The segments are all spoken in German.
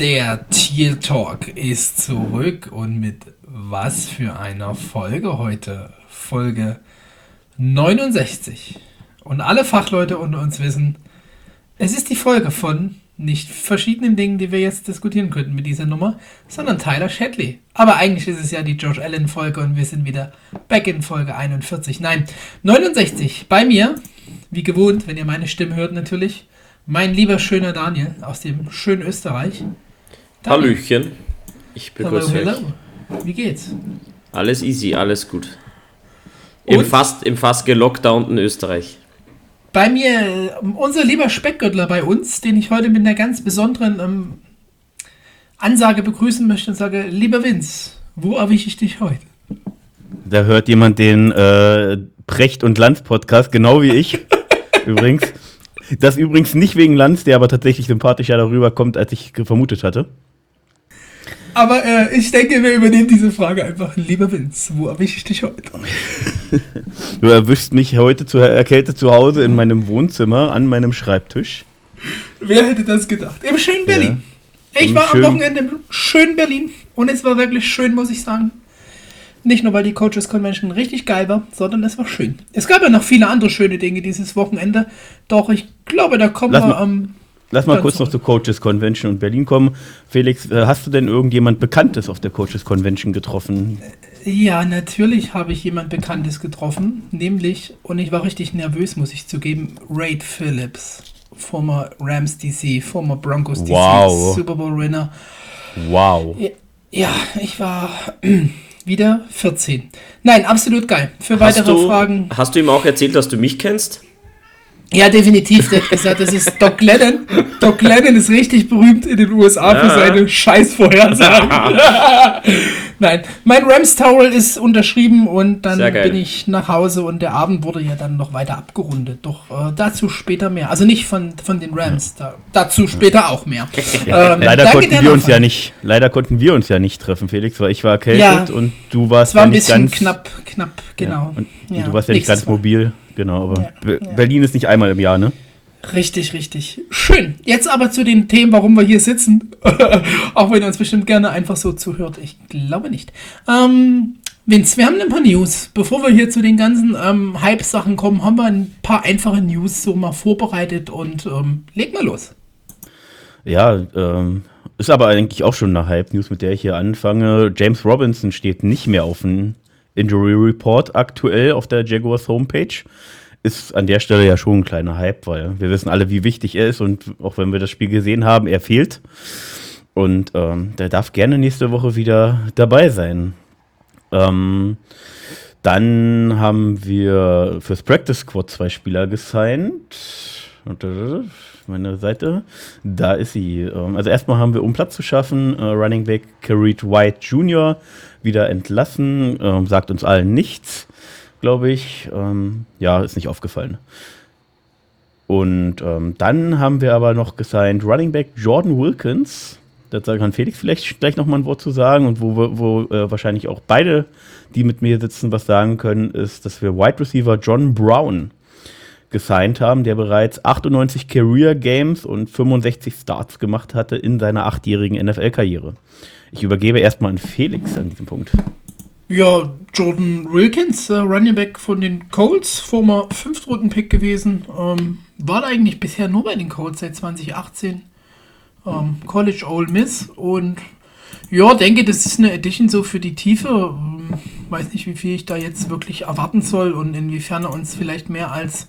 Der Tier Talk ist zurück und mit was für einer Folge heute? Folge 69. Und alle Fachleute unter uns wissen, es ist die Folge von nicht verschiedenen Dingen, die wir jetzt diskutieren könnten mit dieser Nummer, sondern Tyler Shadley. Aber eigentlich ist es ja die George Allen Folge und wir sind wieder back in Folge 41. Nein, 69. Bei mir, wie gewohnt, wenn ihr meine Stimme hört natürlich, mein lieber schöner Daniel aus dem schönen Österreich. Hallöchen, ich begrüße euch. Wie geht's? Alles easy, alles gut. Im fast, Im fast gelockdownten Österreich. Bei mir, unser lieber Speckgöttler bei uns, den ich heute mit einer ganz besonderen ähm, Ansage begrüßen möchte und sage, lieber Vince, wo erwische ich dich heute? Da hört jemand den äh, Precht und Lanz Podcast, genau wie ich. übrigens. Das übrigens nicht wegen Lanz, der aber tatsächlich sympathischer darüber kommt, als ich vermutet hatte. Aber äh, ich denke, wir übernehmen diese Frage einfach. Lieber Vince, wo erwische ich dich heute? du erwischst mich heute zu erkältet zu Hause in meinem Wohnzimmer an meinem Schreibtisch. Wer hätte das gedacht? Im schönen Berlin. Ja. Ich Im war am Wochenende im schönen Berlin und es war wirklich schön, muss ich sagen. Nicht nur, weil die Coaches Convention richtig geil war, sondern es war schön. Es gab ja noch viele andere schöne Dinge dieses Wochenende. Doch ich glaube, da kommen lass wir am. Lass mal kurz noch zur Coaches Convention und Berlin kommen. Felix, äh, hast du denn irgendjemand Bekanntes auf der Coaches Convention getroffen? Ja, natürlich habe ich jemand Bekanntes getroffen. Nämlich, und ich war richtig nervös, muss ich zugeben, Raid Phillips. Former Rams DC, former Broncos DC, wow. Super Bowl Winner. Wow. Ja, ich war wieder 14. Nein, absolut geil. Für hast weitere du, Fragen. Hast du ihm auch erzählt, dass du mich kennst? Ja, definitiv. Der hat gesagt, das ist Doc Lennon. Doc Lennon ist richtig berühmt in den USA ja. für seine Scheißvorhersagen. Nein, mein Rams Towel ist unterschrieben und dann bin ich nach Hause und der Abend wurde ja dann noch weiter abgerundet. Doch äh, dazu später mehr. Also nicht von, von den Rams, da, dazu später auch mehr. Ja, ähm, leider konnten wir uns ja nicht, leider konnten wir uns ja nicht treffen, Felix, weil ich war erkältet ja, und du warst es war ein bisschen ganz, knapp, knapp, genau. und, und du warst ja nicht ganz mobil. Genau, aber ja, Berlin ist nicht einmal im Jahr, ne? Richtig, richtig. Schön. Jetzt aber zu den Themen, warum wir hier sitzen. Auch wenn ihr uns bestimmt gerne einfach so zuhört. Ich glaube nicht. Ähm, Vince, wir haben ein paar News. Bevor wir hier zu den ganzen ähm, Hype-Sachen kommen, haben wir ein paar einfache News so mal vorbereitet und ähm, leg mal los. Ja, ähm, ist aber eigentlich auch schon eine Hype-News, mit der ich hier anfange. James Robinson steht nicht mehr auf dem Injury Report aktuell auf der Jaguars Homepage. Ist an der Stelle ja schon ein kleiner Hype, weil wir wissen alle, wie wichtig er ist und auch wenn wir das Spiel gesehen haben, er fehlt. Und ähm, der darf gerne nächste Woche wieder dabei sein. Ähm, dann haben wir fürs Practice Squad zwei Spieler gesigned. Meine Seite, da ist sie. Ähm, also erstmal haben wir, um Platz zu schaffen, äh, Running Back Kareed White Jr wieder entlassen. Ähm, sagt uns allen nichts, glaube ich. Ähm, ja, ist nicht aufgefallen. Und ähm, dann haben wir aber noch gesigned Running Back Jordan Wilkins. Da kann Felix vielleicht gleich nochmal ein Wort zu sagen und wo, wo äh, wahrscheinlich auch beide, die mit mir sitzen, was sagen können, ist, dass wir Wide Receiver John Brown gesigned haben, der bereits 98 Career Games und 65 Starts gemacht hatte in seiner achtjährigen NFL-Karriere. Ich übergebe erstmal an Felix an diesem Punkt. Ja, Jordan Wilkins, äh, Running Back von den Colts, former Fünftrunden-Pick gewesen. Ähm, war eigentlich bisher nur bei den Colts seit 2018. Ähm, College Ole Miss und ja, denke, das ist eine Edition so für die Tiefe. Ähm, weiß nicht, wie viel ich da jetzt wirklich erwarten soll und inwiefern er uns vielleicht mehr als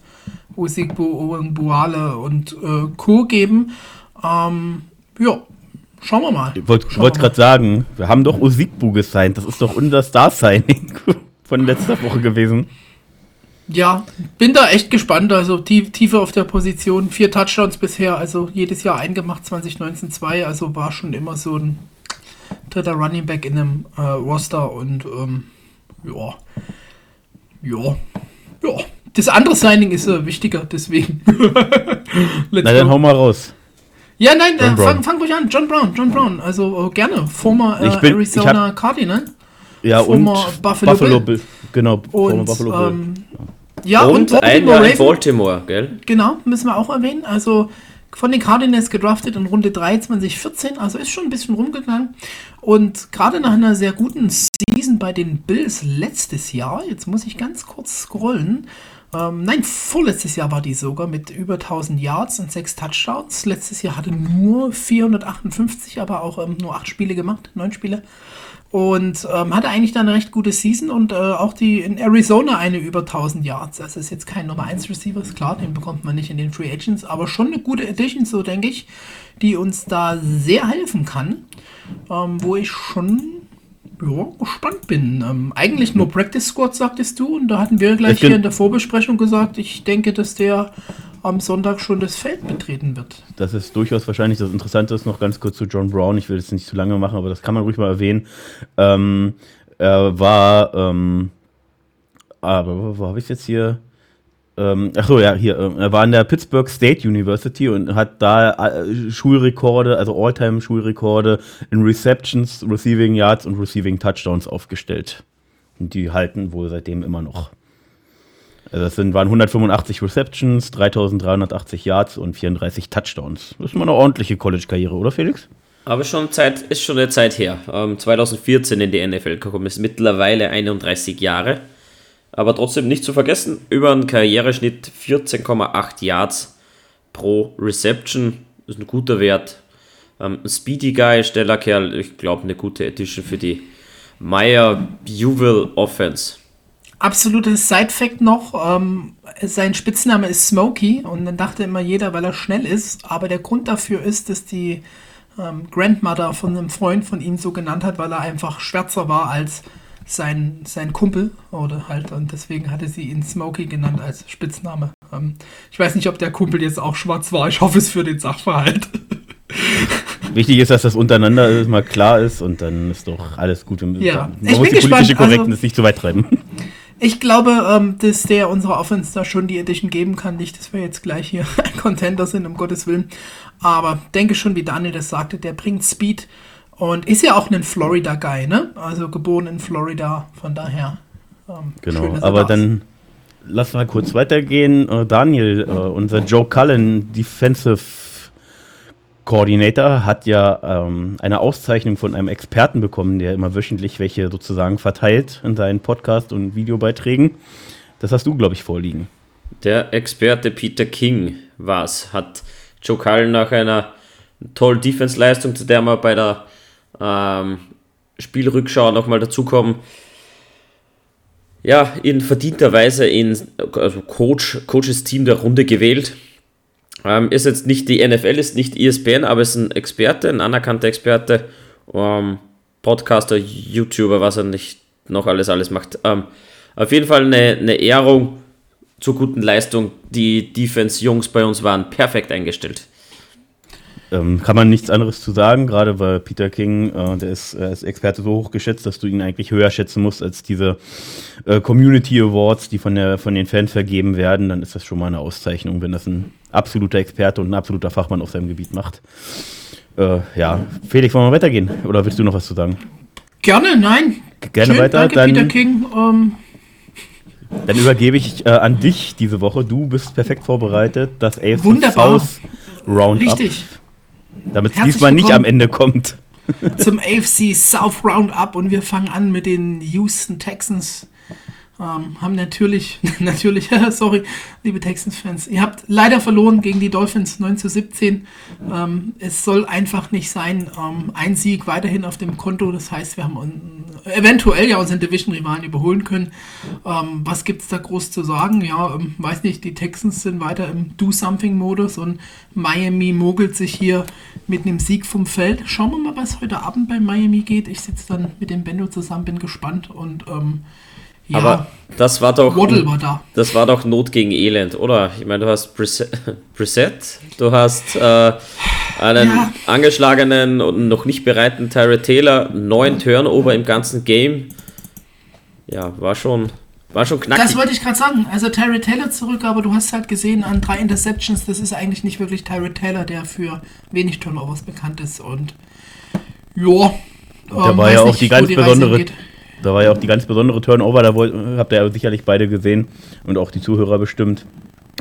Usigbo, Owen Buale und äh, Co. geben. Ähm, ja, Schauen wir mal. Ich wollte wollt gerade sagen, wir haben doch Osigbu gesigned. Das ist doch unser Star-Signing von letzter Woche gewesen. Ja, bin da echt gespannt. Also tief, tiefer auf der Position. Vier Touchdowns bisher, also jedes Jahr eingemacht, 2019 zwei. Also war schon immer so ein dritter Running Back in einem äh, Roster. Und ähm, ja, ja, ja. Das andere Signing ist äh, wichtiger, deswegen. Na dann hau mal raus. Ja, nein, äh, fang, fang ruhig an. John Brown, John Brown. Also äh, gerne. Former äh, bin, Arizona hab, Cardinal. Ja, former und Buffalo, Buffalo Bill. Bill. Genau, und, Buffalo ähm, Bill. Ja, und, und ein Jahr in Baltimore, gell? Genau, müssen wir auch erwähnen. Also von den Cardinals gedraftet in Runde 3 2014, also ist schon ein bisschen rumgegangen. Und gerade nach einer sehr guten Season bei den Bills letztes Jahr, jetzt muss ich ganz kurz scrollen, ähm, nein, vorletztes Jahr war die sogar mit über 1000 Yards und 6 Touchdowns. Letztes Jahr hatte nur 458, aber auch ähm, nur 8 Spiele gemacht, 9 Spiele. Und ähm, hatte eigentlich dann eine recht gute Season und äh, auch die in Arizona eine über 1000 Yards. Das ist jetzt kein Nummer 1 Receiver, ist klar, den bekommt man nicht in den Free Agents, aber schon eine gute Edition, so denke ich, die uns da sehr helfen kann. Ähm, wo ich schon ja, gespannt bin. Ähm, eigentlich nur Practice Squad, sagtest du, und da hatten wir gleich hier in der Vorbesprechung gesagt, ich denke, dass der am Sonntag schon das Feld betreten wird. Das ist durchaus wahrscheinlich das Interessante ist noch ganz kurz zu John Brown. Ich will es nicht zu lange machen, aber das kann man ruhig mal erwähnen. Ähm, er war, ähm, aber wo, wo habe ich jetzt hier? Ähm, achso, ja, hier. Äh, er war an der Pittsburgh State University und hat da äh, Schulrekorde, also All-Time-Schulrekorde in Receptions, Receiving Yards und Receiving Touchdowns aufgestellt. Und die halten wohl seitdem immer noch. Also das sind, waren 185 Receptions, 3380 Yards und 34 Touchdowns. Das ist mal eine ordentliche College-Karriere, oder Felix? Aber schon Zeit, ist schon eine Zeit her. Ähm, 2014 in die NFL gekommen, ist mittlerweile 31 Jahre. Aber trotzdem nicht zu vergessen, über einen Karriereschnitt 14,8 Yards pro Reception. Ist ein guter Wert. Ähm, Speedy Guy, schneller Kerl, ich glaube, eine gute Edition für die Meyer Buvel Offense. Absolutes Side-Fact noch: ähm, Sein Spitzname ist Smokey und dann dachte immer jeder, weil er schnell ist. Aber der Grund dafür ist, dass die ähm, Grandmother von einem Freund von ihm so genannt hat, weil er einfach schwärzer war als sein, sein Kumpel oder halt und deswegen hatte sie ihn Smokey genannt als Spitzname. Ähm, ich weiß nicht, ob der Kumpel jetzt auch schwarz war. Ich hoffe es für den Sachverhalt. Wichtig ist, dass das untereinander mal klar ist und dann ist doch alles gut. Ja. Man ich muss die gespannt. politische Korrektness also, nicht zu weit treiben. Ich glaube, ähm, dass der unserer Offense da schon die Edition geben kann. Nicht, dass wir jetzt gleich hier ein Contender sind, um Gottes Willen. Aber denke schon, wie Daniel das sagte, der bringt Speed und ist ja auch ein Florida-Guy, ne? Also geboren in Florida, von daher. Ähm, genau, aber dann lass mal kurz weitergehen. Uh, Daniel, uh, unser Joe Cullen, Defensive Coordinator, hat ja ähm, eine Auszeichnung von einem Experten bekommen, der immer wöchentlich welche sozusagen verteilt in seinen Podcast- und Videobeiträgen. Das hast du, glaube ich, vorliegen. Der Experte Peter King war es, hat Joe Cullen nach einer tollen Defense-Leistung, zu der wir bei der ähm, Spielrückschau nochmal dazukommen. Ja, in verdienter Weise in also Coach, Coaches Team der Runde gewählt. Ähm, ist jetzt nicht die NFL, ist nicht ESPN, aber ist ein Experte, ein anerkannter Experte, ähm, Podcaster, YouTuber, was er nicht noch alles alles macht. Ähm, auf jeden Fall eine, eine Ehrung zur guten Leistung. Die Defense-Jungs bei uns waren perfekt eingestellt. Ähm, kann man nichts anderes zu sagen, gerade weil Peter King, äh, der ist als Experte so hoch geschätzt, dass du ihn eigentlich höher schätzen musst als diese äh, Community Awards, die von, der, von den Fans vergeben werden. Dann ist das schon mal eine Auszeichnung, wenn das ein absoluter Experte und ein absoluter Fachmann auf seinem Gebiet macht. Äh, ja, Felix, wollen wir weitergehen? Oder willst du noch was zu sagen? Gerne, nein. Gerne Schön, weiter. Danke, dann, Peter King. Ähm dann übergebe ich äh, an dich diese Woche. Du bist perfekt vorbereitet. Das AFC Wunderbar. South Roundup. Richtig. Damit es diesmal nicht am Ende kommt. Zum AFC South Roundup und wir fangen an mit den Houston Texans. Ähm, haben natürlich, natürlich, sorry, liebe Texans-Fans, ihr habt leider verloren gegen die Dolphins 9 zu 17. Ähm, es soll einfach nicht sein. Ähm, ein Sieg weiterhin auf dem Konto, das heißt, wir haben eventuell ja unseren Division-Rivalen überholen können. Ähm, was gibt es da groß zu sagen? Ja, ähm, weiß nicht, die Texans sind weiter im Do-Something-Modus und Miami mogelt sich hier mit einem Sieg vom Feld. Schauen wir mal, was heute Abend bei Miami geht. Ich sitze dann mit dem Bendo zusammen, bin gespannt und ähm, ja, aber das war doch. Waddle war da. Das war doch Not gegen Elend, oder? Ich meine, du hast Preset, du hast äh, einen ja. angeschlagenen und noch nicht bereiten Tyrell Taylor, neun Turnover im ganzen Game. Ja, war schon, war schon knackig. Das wollte ich gerade sagen. Also Tyrell Taylor zurück, aber du hast halt gesehen an drei Interceptions, das ist eigentlich nicht wirklich Tyrell Taylor, der für wenig Turnovers bekannt ist und ja. Da ähm, war ja auch nicht, die ganz die besondere. Da war ja auch die ganz besondere Turnover, da wollt, habt ihr ja sicherlich beide gesehen und auch die Zuhörer bestimmt.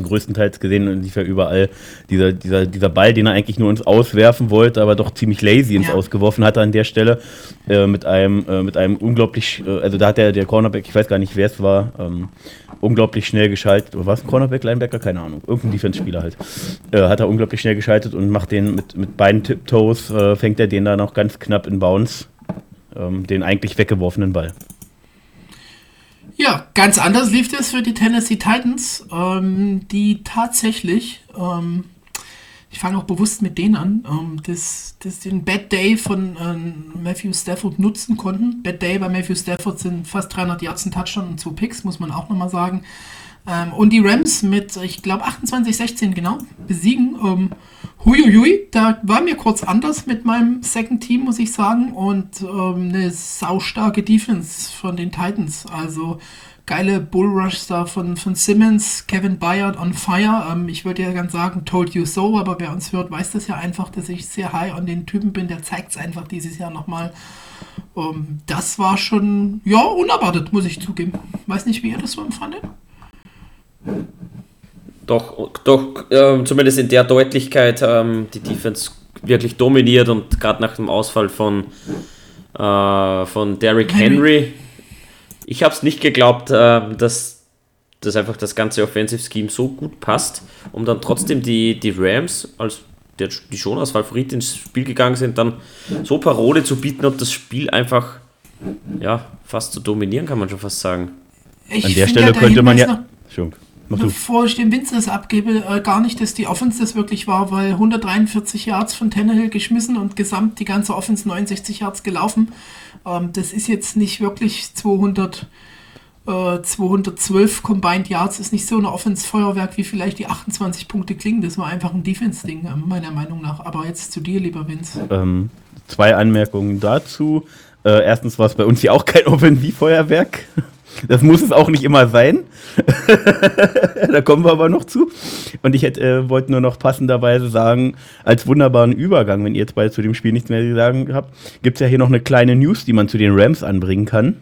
größtenteils gesehen und lief ja überall dieser, dieser, dieser Ball, den er eigentlich nur ins Auswerfen wollte, aber doch ziemlich lazy ins Ja. Ausgeworfen hatte an der Stelle. Äh, mit einem, äh, mit einem unglaublich, äh, also da hat der, der Cornerback, ich weiß gar nicht, wer es war, ähm, unglaublich schnell geschaltet. Oder war es ein Cornerback, Linebacker? Keine Ahnung. Irgendein Defense-Spieler halt. Äh, hat er unglaublich schnell geschaltet und macht den mit, mit beiden Tiptoes, äh, fängt er den da noch ganz knapp in Bounce. Ähm, den eigentlich weggeworfenen Ball. Ja, ganz anders lief es für die Tennessee Titans, ähm, die tatsächlich, ähm, ich fange auch bewusst mit denen an, ähm, das, das den Bad Day von ähm, Matthew Stafford nutzen konnten. Bad Day bei Matthew Stafford sind fast 300 Yards, ein Touchdown und zwei Picks, muss man auch nochmal sagen. Ähm, und die Rams mit, ich glaube, 28-16 genau besiegen. Ähm, huiuiui, da war mir kurz anders mit meinem Second Team, muss ich sagen. Und ähm, eine saustarke Defense von den Titans. Also geile Bullrush da von, von Simmons, Kevin Bayard on fire. Ähm, ich würde ja ganz sagen, told you so, aber wer uns hört, weiß das ja einfach, dass ich sehr high an den Typen bin. Der zeigt es einfach dieses Jahr nochmal. Ähm, das war schon, ja, unerwartet, muss ich zugeben. Weiß nicht, wie ihr das so empfandet. Doch, doch ähm, zumindest in der Deutlichkeit ähm, die Defense wirklich dominiert und gerade nach dem Ausfall von, äh, von Derrick Henry. Ich habe es nicht geglaubt, äh, dass, dass einfach das ganze Offensive Scheme so gut passt, um dann trotzdem die, die Rams, als der, die schon als Favorit ins Spiel gegangen sind, dann so Parole zu bieten und das Spiel einfach ja, fast zu dominieren, kann man schon fast sagen. Ich An der Stelle könnte man ja. Entschuldigung. Bevor ich dem Vince das abgebe, äh, gar nicht, dass die Offense das wirklich war, weil 143 Yards von Tannehill geschmissen und gesamt die ganze Offense 69 Yards gelaufen. Ähm, das ist jetzt nicht wirklich 200, äh, 212 Combined Yards, ist nicht so eine Offense-Feuerwerk, wie vielleicht die 28 Punkte klingen. Das war einfach ein Defense-Ding, äh, meiner Meinung nach. Aber jetzt zu dir, lieber Vince. Ähm, zwei Anmerkungen dazu. Äh, erstens war es bei uns ja auch kein Offensivfeuerwerk. Das muss es auch nicht immer sein. da kommen wir aber noch zu. Und ich hätte, äh, wollte nur noch passenderweise sagen, als wunderbaren Übergang, wenn ihr jetzt beide zu dem Spiel nichts mehr zu sagen habt, gibt es ja hier noch eine kleine News, die man zu den Rams anbringen kann.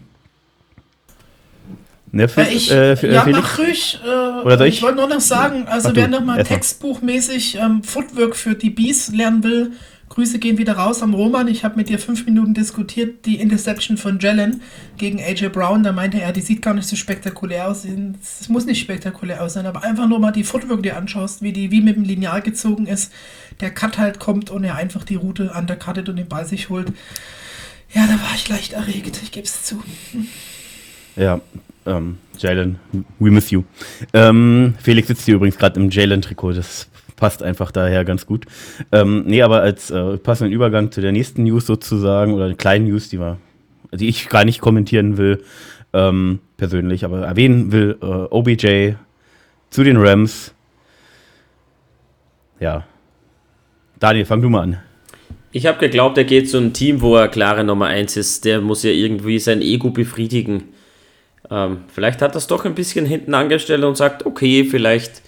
Ne, Fe- Äh, ich, äh, äh, ja, Felix? mach ruhig. Äh, Oder soll ich ich? wollte nur noch sagen, also wer nochmal textbuchmäßig ähm, Footwork für die Bees lernen will, Grüße gehen wieder raus am Roman. Ich habe mit dir fünf Minuten diskutiert, die Interception von Jalen gegen AJ Brown. Da meinte er, die sieht gar nicht so spektakulär aus. Es muss nicht spektakulär aussehen, aber einfach nur mal die Footwork dir anschaust, wie die wie mit dem Lineal gezogen ist. Der Cut halt kommt und er einfach die Route undercuttet und den Ball sich holt. Ja, da war ich leicht erregt, ich gebe es zu. Ja, ähm, Jalen, we miss you. Ähm, Felix sitzt hier übrigens gerade im Jalen-Trikot, das passt einfach daher ganz gut. Ähm, nee, aber als äh, passenden Übergang zu der nächsten News sozusagen, oder eine kleine News, die, wir, die ich gar nicht kommentieren will, ähm, persönlich, aber erwähnen will, äh, OBJ zu den Rams. Ja. Daniel, fang du mal an. Ich habe geglaubt, er geht zu einem Team, wo er klare Nummer 1 ist. Der muss ja irgendwie sein Ego befriedigen. Ähm, vielleicht hat er es doch ein bisschen hinten angestellt und sagt, okay, vielleicht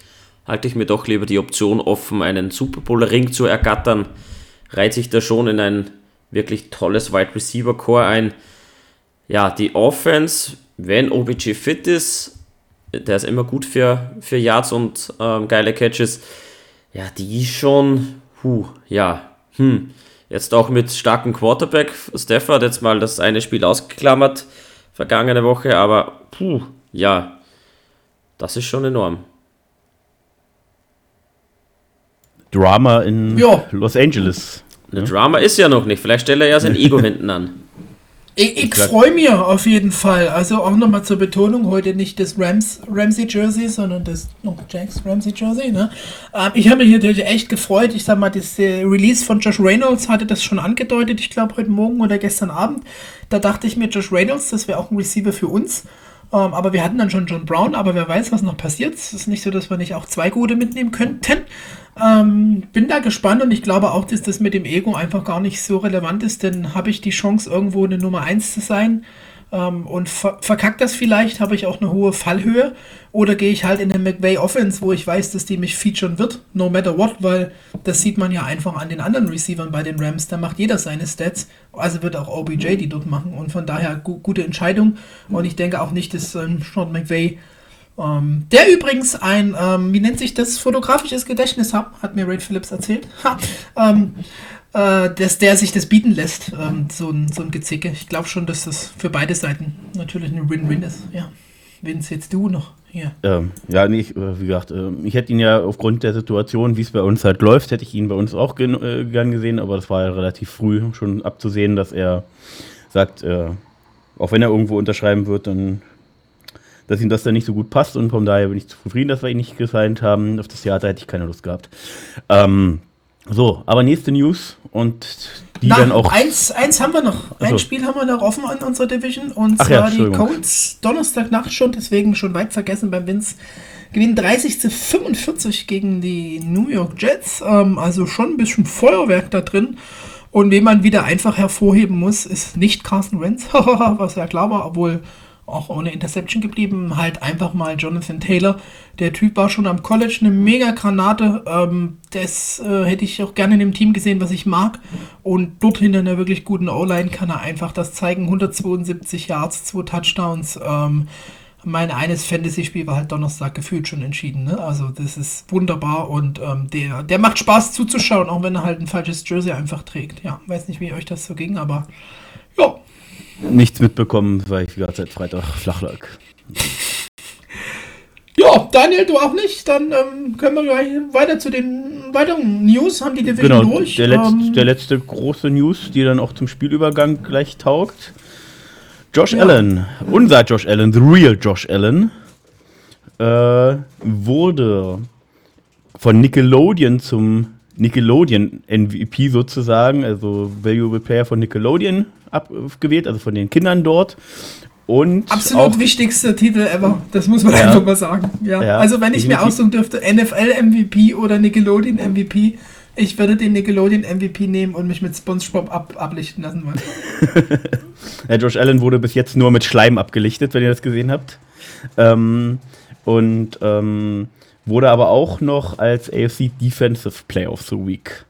halte ich mir doch lieber die Option offen, einen Super Bowl-Ring zu ergattern. Reiht sich da schon in ein wirklich tolles Wide Receiver Core ein. Ja, die Offense, wenn OBJ fit ist, der ist immer gut für, für Yards und ähm, geile Catches. Ja, die ist schon, huh, ja, hm. Jetzt auch mit starkem Quarterback. Stafford jetzt mal das eine Spiel ausgeklammert, vergangene Woche, aber puh, ja, das ist schon enorm. Drama in Ja. Los Angeles. Der Drama ist ja noch nicht, vielleicht stellt er ja sein Ego hinten an. Ich, ich freue mich auf jeden Fall. Also auch nochmal zur Betonung, heute nicht das Rams, Ramsey Jersey, sondern das oh, Jacks Ramsey Jersey. Ne? Ähm, ich habe mich natürlich echt gefreut. Ich sag mal, das äh, Release von Josh Reynolds hatte das schon angedeutet. Ich glaube heute Morgen oder gestern Abend. Da dachte ich mir, Josh Reynolds, das wäre auch ein Receiver für uns. Ähm, aber wir hatten dann schon John Brown, aber wer weiß, was noch passiert. Es ist nicht so, dass wir nicht auch zwei gute mitnehmen könnten. Ähm, bin da gespannt und ich glaube auch, dass das mit dem Ego einfach gar nicht so relevant ist, denn habe ich die Chance, irgendwo eine Nummer 1 zu sein ähm, und ver verkackt das vielleicht, habe ich auch eine hohe Fallhöhe? Oder gehe ich halt in eine McVay Offense, wo ich weiß, dass die mich featuren wird, no matter what, weil das sieht man ja einfach an den anderen Receivern bei den Rams, da macht jeder seine Stats, also wird auch OBJ die dort machen. Und von daher gu gute Entscheidung. Und ich denke auch nicht, dass ähm, Sean McVay Ähm, der übrigens ein, ähm, wie nennt sich das, fotografisches Gedächtnis hat, hat mir Ray Phillips erzählt. Ha, ähm, äh, dass der sich das bieten lässt, ähm, so, ein, so ein Gezicke. Ich glaube schon, dass das für beide Seiten natürlich ein Win-Win ist. Ja. Wen's jetzt du noch hier. Ähm, ja, nee, ich, äh, wie gesagt, äh, ich hätte ihn ja aufgrund der Situation, wie es bei uns halt läuft, hätte ich ihn bei uns auch gen äh, gern gesehen, aber das war ja relativ früh schon abzusehen, dass er sagt, äh, auch wenn er irgendwo unterschreiben wird, dann dass ihm das dann nicht so gut passt und von daher bin ich zufrieden, dass wir ihn nicht gesigned haben. Auf das Theater hätte ich keine Lust gehabt. Ähm, so, aber nächste News und die Na, dann auch. Eins, eins haben wir noch. Ein Achso. Spiel haben wir noch offen an unserer Division und Ach ja, zwar die Entschuldigung. Colts Donnerstagnacht schon, deswegen schon weit vergessen beim Vince. Gewinnen 30 zu 45 gegen die New York Jets. Ähm, also schon ein bisschen Feuerwerk da drin. Und wen man wieder einfach hervorheben muss, ist nicht Carson Wentz, was ja klar war, obwohl auch ohne Interception geblieben. Halt einfach mal Jonathan Taylor. Der Typ war schon am College eine mega Granate. Ähm, das äh, hätte ich auch gerne in dem Team gesehen, was ich mag. Und dort hinter einer wirklich guten O-Line kann er einfach das zeigen. 172 Yards, zwei Touchdowns. Ähm, mein eines Fantasy-Spiel war halt Donnerstag gefühlt schon entschieden. Ne? Also das ist wunderbar und ähm, der, der macht Spaß zuzuschauen, auch wenn er halt ein falsches Jersey einfach trägt. Ja, weiß nicht, wie euch das so ging, aber ja, nichts mitbekommen, weil ich gesagt seit Freitag flach lag. Ja, Daniel, du auch nicht. Dann ähm, können wir gleich weiter zu den weiteren News. Haben die Division Genau, durch. der, letzt, ähm, der letzte große News, die dann auch zum Spielübergang gleich taugt. Josh Ja. Allen, unser Josh Allen, the real Josh Allen, äh, wurde von Nickelodeon zum Nickelodeon MVP sozusagen, also Valuable Player von Nickelodeon abgewählt, also von den Kindern dort. Und Absolut wichtigster Titel ever. Das muss man Ja. einfach mal sagen. Ja. Ja, also wenn ich mir aussuchen dürfte, NFL MVP oder Nickelodeon MVP, ich würde den Nickelodeon MVP nehmen und mich mit SpongeBob ab ablichten lassen wollen. Ja, Josh Allen wurde bis jetzt nur mit Schleim abgelichtet, wenn ihr das gesehen habt. Ähm, und ähm, wurde aber auch noch als AFC Defensive Player of the Week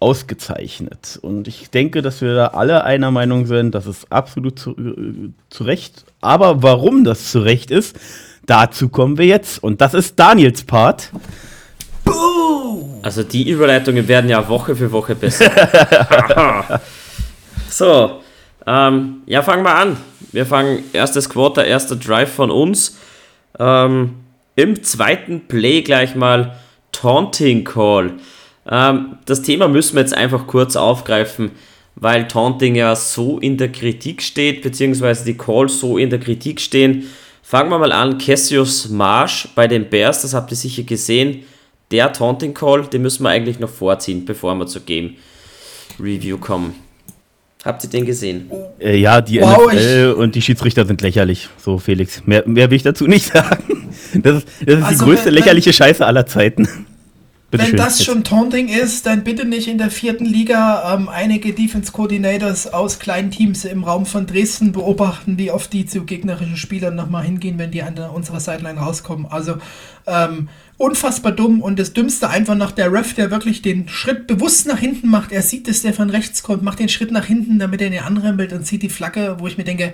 ausgezeichnet. Und ich denke, dass wir da alle einer Meinung sind, das ist absolut zu, äh, zu Recht. Aber warum das zu Recht ist, dazu kommen wir jetzt. Und das ist Daniels Part. Also die Überleitungen werden ja Woche für Woche besser. so, ähm, ja, fangen wir an. Wir fangen erstes Quarter, erster Drive von uns. Ähm, Im zweiten Play gleich mal Taunting Call. Ähm, das Thema müssen wir jetzt einfach kurz aufgreifen, weil Taunting ja so in der Kritik steht, beziehungsweise die Calls so in der Kritik stehen. Fangen wir mal an, Cassius Marsh bei den Bears, das habt ihr sicher gesehen. Der Taunting Call, den müssen wir eigentlich noch vorziehen, bevor wir zur Game Review kommen. Habt ihr den gesehen? Äh, ja, die Wow, NFL und die Schiedsrichter sind lächerlich. So, Felix. Mehr, mehr will ich dazu nicht sagen. Das ist, das ist Also, die größte wenn- lächerliche Scheiße aller Zeiten. Wenn Bitteschön. das Jetzt. schon Taunting ist, dann bitte nicht in der vierten Liga ähm, einige Defense Coordinators aus kleinen Teams im Raum von Dresden beobachten, wie oft die zu gegnerischen Spielern nochmal hingehen, wenn die an der, unserer Sideline rauskommen. Also ähm, unfassbar dumm und das Dümmste einfach nach der Ref, der wirklich den Schritt bewusst nach hinten macht. Er sieht, dass der von rechts kommt, macht den Schritt nach hinten, damit er ihn anrempelt und zieht die Flagge, wo ich mir denke,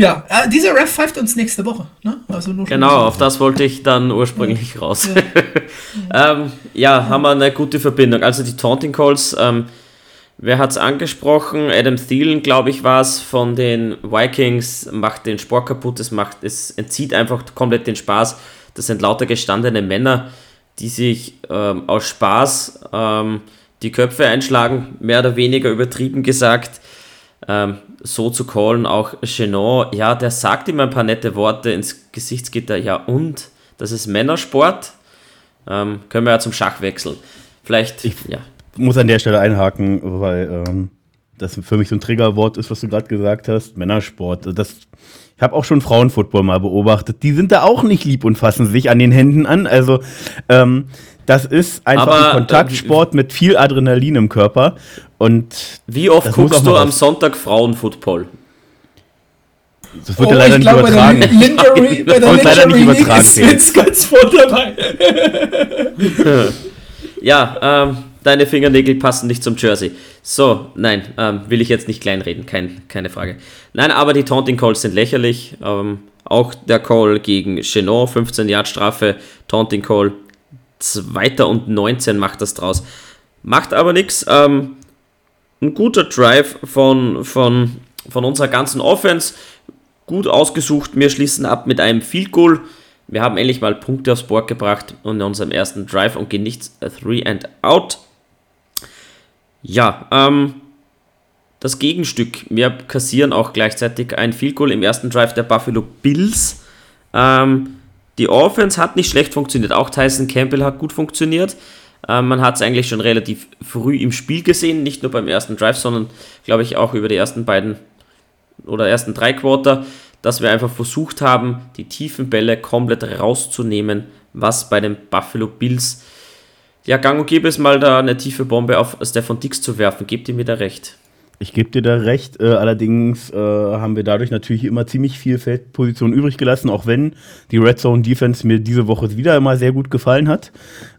ja, äh, dieser Ref pfeift uns nächste Woche. Ne? Also Genau, auf das wollte ich dann ursprünglich raus. ähm, ja, haben wir eine gute Verbindung. Also die Taunting Calls, ähm, wer hat es angesprochen? Adam Thielen, glaube ich, war es von den Vikings, macht den Sport kaputt, es, macht, es entzieht einfach komplett den Spaß. Das sind lauter gestandene Männer, die sich ähm, aus Spaß ähm, die Köpfe einschlagen, mehr oder weniger übertrieben gesagt. Ähm, so zu callen, auch Chenot, ja, der sagt ihm ein paar nette Worte ins Gesichtsgitter, ja und, das ist Männersport, ähm, können wir ja zum Schach wechseln. Vielleicht, ja, muss an der Stelle einhaken, weil ähm, das für mich so ein Triggerwort ist, was du gerade gesagt hast. Männersport. Das, ich habe auch schon Frauenfootball mal beobachtet. Die sind da auch nicht lieb und fassen sich an den Händen an. Also ähm, das ist einfach Aber, ein Kontaktsport mit viel Adrenalin im Körper. Und wie oft Das guckst du am. Sonntag Frauenfootball? das wird Oh, ja leider ich nicht glaube, übertragen. Bei der Lingerie, bei der Wird leider nicht übertragen, ist. Vince ganz vorne dabei. Ja, ähm, deine Fingernägel passen nicht zum Jersey. So, nein, ähm, will ich jetzt nicht kleinreden, kein, keine Frage. Nein, aber die Taunting Calls sind lächerlich. Ähm, auch der Call gegen Chenot, 15 Yard Strafe, Taunting Call, Zweiter und 19 macht das draus. Macht aber nichts. Ähm, ein guter Drive von, von, von unserer ganzen Offense. Gut ausgesucht. Wir schließen ab mit einem Field Goal. Wir haben endlich mal Punkte aufs Board gebracht in unserem ersten Drive und gehen nicht 3 and out. Ja, ähm, das Gegenstück. Wir kassieren auch gleichzeitig ein Field Goal im ersten Drive der Buffalo Bills. Ähm, die Offense hat nicht schlecht funktioniert. Auch Tyson Campbell hat gut funktioniert. Ähm, man hat es eigentlich schon relativ früh im Spiel gesehen, nicht nur beim ersten Drive, sondern glaube ich auch über die ersten beiden oder ersten drei Quarter, dass wir einfach versucht haben, die tiefen Bälle komplett rauszunehmen, was bei den Buffalo Bills ja gang und gäbe es mal da eine tiefe Bombe auf Stefan Dix zu werfen. Gebt ihr mir da recht? Ich gebe dir da recht. Äh, allerdings äh, haben wir dadurch natürlich immer ziemlich viel Feldposition übrig gelassen, auch wenn die Red Zone Defense mir diese Woche wieder immer sehr gut gefallen hat.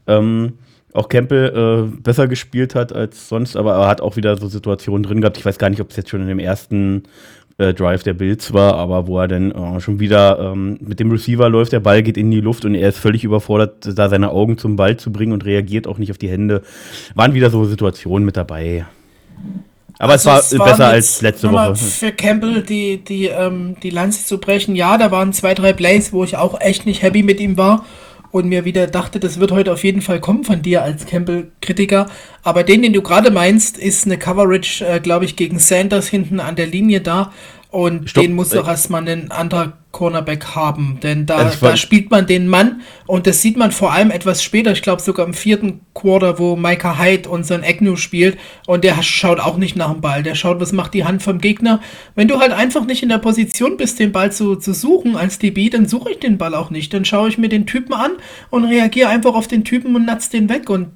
Ähm, auch Campbell äh, besser gespielt hat als sonst, aber er hat auch wieder so Situationen drin gehabt. Ich weiß gar nicht, ob es jetzt schon in dem ersten äh, Drive der Bills war, aber wo er dann äh, schon wieder ähm, mit dem Receiver läuft, der Ball geht in die Luft und er ist völlig überfordert, da seine Augen zum Ball zu bringen und reagiert auch nicht auf die Hände. Waren wieder so Situationen mit dabei. Aber also es war, es besser als letzte Woche. Für Campbell die, die, ähm, die Lanze zu brechen, ja, da waren zwei, drei Plays, wo ich auch echt nicht happy mit ihm war und mir wieder dachte, das wird heute auf jeden Fall kommen von dir als Campbell-Kritiker. Aber den, den du gerade meinst, ist eine Coverage, äh, glaube ich, gegen Sanders hinten an der Linie da. Und Stopp. den muss doch erstmal ein anderer Cornerback haben, denn da, also da spielt man den Mann und das sieht man vor allem etwas später, ich glaube sogar im vierten Quarter, wo Micah Hyde unseren Agnew spielt und der schaut auch nicht nach dem Ball, der schaut, was macht die Hand vom Gegner. Wenn du halt einfach nicht in der Position bist, den Ball zu, zu suchen als DB, dann suche ich den Ball auch nicht, dann schaue ich mir den Typen an und reagiere einfach auf den Typen und natz den weg und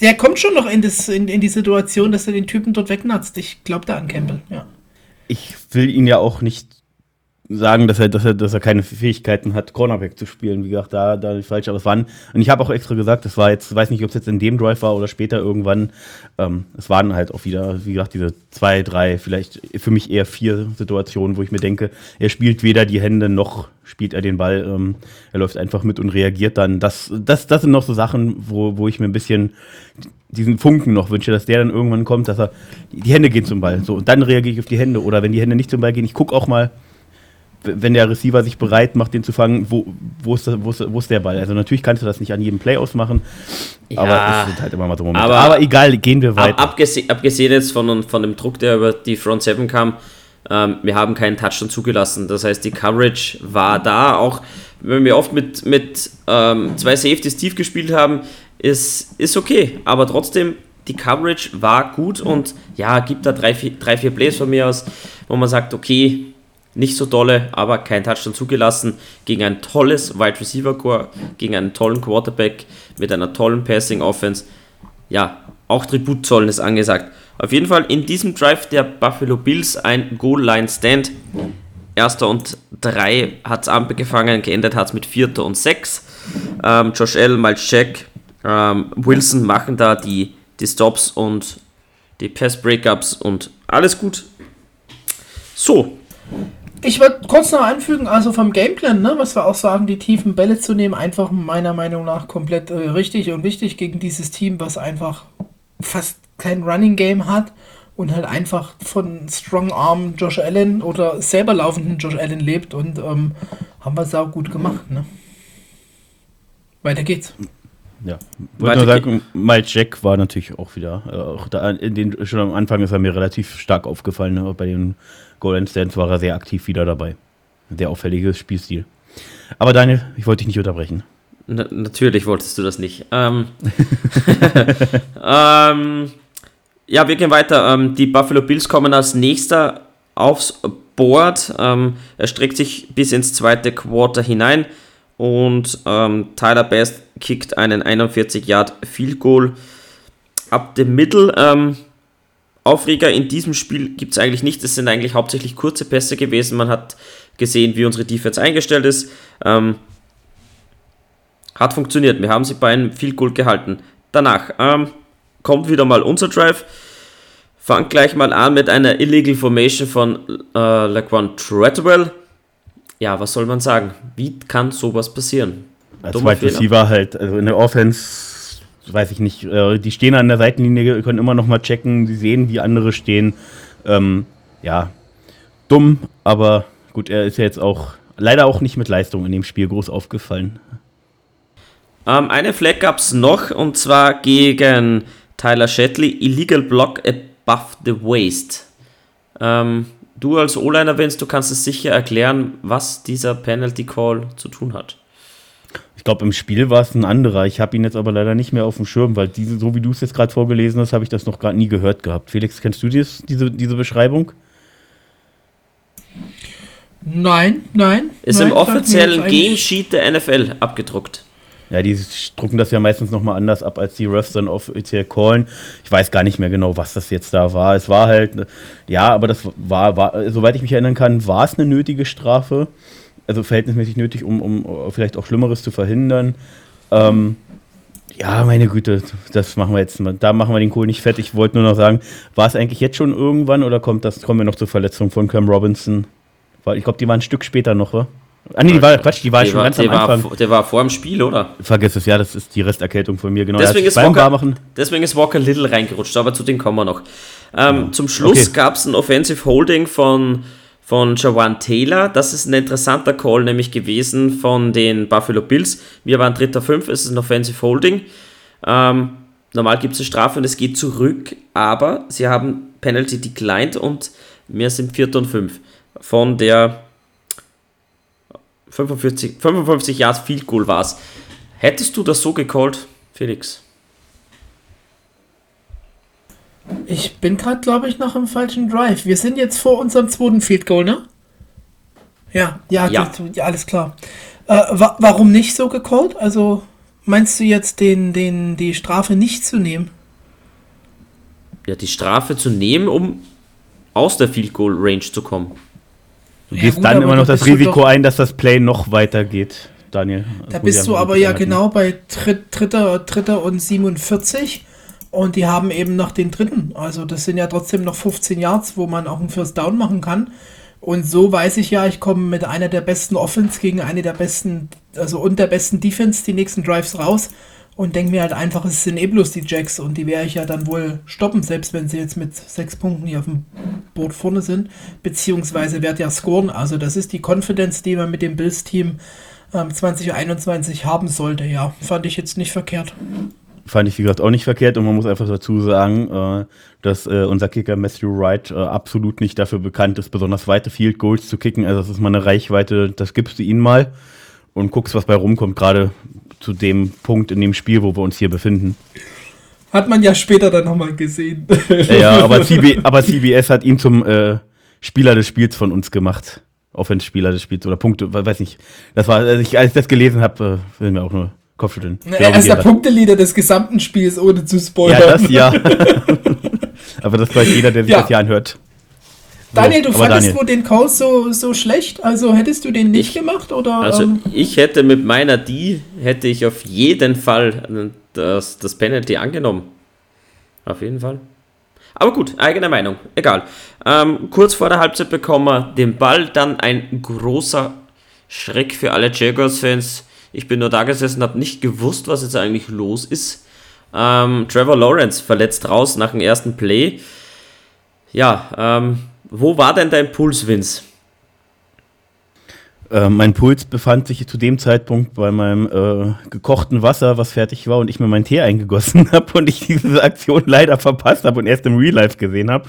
der kommt schon noch in, das, in, in die Situation, dass er den Typen dort wegnatzt. Ich glaube da an Campbell, ja ich will ihn ja auch nicht sagen, dass er, dass er, dass er keine Fähigkeiten hat, Cornerback zu spielen. Wie gesagt, da, da ist falsch, aber es waren, und ich habe auch extra gesagt, das war jetzt, weiß nicht, ob es jetzt in dem Drive war oder später irgendwann, ähm, es waren halt auch wieder, wie gesagt, diese zwei, drei, vielleicht für mich eher vier Situationen, wo ich mir denke, er spielt weder die Hände noch spielt er den Ball, ähm, er läuft einfach mit und reagiert dann. Das, das, das sind noch so Sachen, wo, wo ich mir ein bisschen diesen Funken noch wünsche, dass der dann irgendwann kommt, dass er die Hände gehen zum Ball. So, und dann reagiere ich auf die Hände. Oder wenn die Hände nicht zum Ball gehen, ich gucke auch mal, wenn der Receiver sich bereit macht, den zu fangen, wo, wo, ist, wo, ist, wo ist der Ball? Also natürlich kannst du das nicht an jedem Play ausmachen, ja, aber es sind halt immer mal so Momente. Aber, aber egal, gehen wir weiter. Abgesehen, abgesehen jetzt von, von dem Druck, der über die Front 7 kam, ähm, wir haben keinen Touchdown zugelassen. Das heißt, die Coverage war da. Auch wenn wir oft mit, mit ähm, zwei Safeties tief gespielt haben, ist, ist okay. Aber trotzdem, die Coverage war gut und ja, gibt da drei, vier, drei, vier Plays von mir aus, wo man sagt, okay, nicht so tolle, aber kein Touchdown zugelassen gegen ein tolles Wide Receiver Core, gegen einen tollen Quarterback mit einer tollen Passing Offense. Ja, auch Tribut zollen ist angesagt. Auf jeden Fall in diesem Drive der Buffalo Bills ein Goal Line Stand. Erster und drei hat es Ampel gefangen, geendet hat es mit vierter und sechs. Ähm, Josh L, Miles Jack, ähm, Wilson machen da die, die Stops und die Pass-Breakups und alles gut. So. Ich wollte kurz noch anfügen, also vom Gameplan, ne, was wir auch sagen, die tiefen Bälle zu nehmen, einfach meiner Meinung nach komplett äh, richtig und wichtig gegen dieses Team, was einfach fast kein Running Game hat und halt einfach von Strong Arm Josh Allen oder selber laufenden Josh Allen lebt und ähm, haben wir sau gut gemacht, ne? Weiter geht's. Ja, wollte nur sagen, Mike Jack war natürlich auch wieder, äh, auch da in den, schon am Anfang ist er mir relativ stark aufgefallen. Ne? Bei den Golden Stands war er sehr aktiv wieder dabei. Sehr auffälliges Spielstil. Aber Daniel, ich wollte dich nicht unterbrechen. Na, natürlich wolltest du das nicht. Ähm, ähm, ja, wir gehen weiter. Ähm, die Buffalo Bills kommen als nächster aufs Board. Ähm, er streckt sich bis ins zweite Quarter hinein und ähm, Tyler Best kickt einen 41 Yard Field Goal ab dem Mittel. Ähm, Aufreger in diesem Spiel gibt es eigentlich nicht. Es sind eigentlich hauptsächlich kurze Pässe gewesen. Man hat gesehen, wie unsere Defense eingestellt ist. Ähm, hat funktioniert. Wir haben sie bei einem Field Goal gehalten. Danach, ähm, kommt wieder mal unser Drive. Fangt gleich mal an mit einer Illegal Formation von äh, Laquan Treadwell. Ja, was soll man sagen? Wie kann sowas passieren? Als Wide Receiver halt, also in der Offense, weiß ich nicht, äh, die stehen an der Seitenlinie, können immer noch mal checken, sie sehen, wie andere stehen. Ähm, ja, dumm, aber gut, er ist ja jetzt auch leider auch nicht mit Leistung in dem Spiel groß aufgefallen. Ähm, eine Flag gab es noch und zwar gegen Tyler Shetley, Illegal Block above the waist. Ähm, du als O-Liner, wenn du kannst es sicher erklären, was dieser Penalty Call zu tun hat. Ich glaube, im Spiel war es ein anderer. Ich habe ihn jetzt aber leider nicht mehr auf dem Schirm, weil diese, so wie du es jetzt gerade vorgelesen hast, habe ich das noch gerade nie gehört gehabt. Felix, kennst du dies, diese, diese Beschreibung? Nein, nein. Ist nein, im offiziellen Game Sheet der NFL abgedruckt. Ja, die drucken das ja meistens nochmal anders ab, als die Refs dann offiziell callen. Ich weiß gar nicht mehr genau, was das jetzt da war. Es war halt, ja, aber das war, war soweit ich mich erinnern kann, war es eine nötige Strafe. Also verhältnismäßig nötig, um, um vielleicht auch Schlimmeres zu verhindern. Ähm, ja, meine Güte, das machen wir jetzt. Da machen wir den Kohl nicht fett. Ich wollte nur noch sagen, war es eigentlich jetzt schon irgendwann oder kommt das, kommen wir noch zur Verletzung von Cam Robinson? Weil ich glaube, die waren ein Stück später noch, wa? Ah, nee, die war, Quatsch, die war die schon war, ganz am Anfang. War, der war vor dem Spiel, oder? Vergiss es, ja, das ist die Resterkältung von mir, genau. Deswegen, ist Walker, deswegen ist Walker Little reingerutscht, aber zu dem kommen wir noch. Ähm, ja. Zum Schluss okay. gab es ein Offensive Holding von, von Jawan Taylor. Das ist ein interessanter Call, nämlich gewesen von den Buffalo Bills. Wir waren dritter Fünf, es ist ein Offensive Holding. Ähm, normal gibt es eine Strafe und es geht zurück, aber sie haben Penalty declined und wir sind vierter und fünf von der 45, 55 Yards Field Goal war es. Hättest du das so gecallt, Felix? Ich bin gerade, glaube ich, noch im falschen Drive. Wir sind jetzt vor unserem zweiten Field Goal, ne? Ja, ja, ja. Das, ja alles klar. Äh, wa warum nicht so gecallt? Also meinst du jetzt den, den, die Strafe nicht zu nehmen? Ja, die Strafe zu nehmen, um aus der Field Goal Range zu kommen. Du ja, gehst gut, dann immer noch das Risiko ein, dass das Play noch weitergeht, Daniel. Da bist du aber ja genau bei Dritt, dritter, dritter und 47 und die haben eben noch den dritten. Also das sind ja trotzdem noch 15 Yards, wo man auch einen First Down machen kann. Und so weiß ich ja, ich komme mit einer der besten Offense gegen eine der besten, also und der besten Defense die nächsten Drives raus und denke mir halt einfach, es sind eh bloß die Jacks und die werde ich ja dann wohl stoppen, selbst wenn sie jetzt mit sechs Punkten hier auf dem Board vorne sind, beziehungsweise werde ja scoren. Also das ist die Confidence, die man mit dem Bills-Team ähm, 2021 haben sollte. Ja, fand ich jetzt nicht verkehrt. Fand ich, wie gesagt, auch nicht verkehrt und man muss einfach dazu sagen, äh, dass äh, unser Kicker Matthew Wright äh, absolut nicht dafür bekannt ist, besonders weite Field Goals zu kicken. Also das ist mal eine Reichweite, das gibst du ihm mal und guckst, was bei rumkommt, gerade zu dem Punkt in dem Spiel, wo wir uns hier befinden. Hat man ja später dann nochmal gesehen. Ja, aber, CB, aber CBS hat ihn zum äh, Spieler des Spiels von uns gemacht. Offense-Spieler des Spiels oder Punkte, weiß nicht. Das war, als ich, als ich das gelesen habe, äh, will mir auch nur Kopfschütteln. Er ist der Punkteleader des gesamten Spiels, ohne zu spoilern. Ja, das ja. aber das weiß jeder, der sich ja. das hier anhört. Daniel, du fandest Daniel. wohl den Call so, so schlecht, also hättest du den nicht ich, gemacht oder? Also ähm? ich hätte mit meiner D hätte ich auf jeden Fall das, das Penalty angenommen. Auf jeden Fall. Aber gut, eigene Meinung, egal. Ähm, kurz vor der Halbzeit bekommen wir den Ball, dann ein großer Schreck für alle Jaguars-Fans. Ich bin nur da gesessen, habe nicht gewusst, was jetzt eigentlich los ist. Ähm, Trevor Lawrence verletzt raus nach dem ersten Play. Ja, ähm, wo war denn dein Puls, Vince? Äh, mein Puls befand sich zu dem Zeitpunkt bei meinem äh, gekochten Wasser, was fertig war und ich mir meinen Tee eingegossen habe und ich diese Aktion leider verpasst habe und erst im Real Life gesehen habe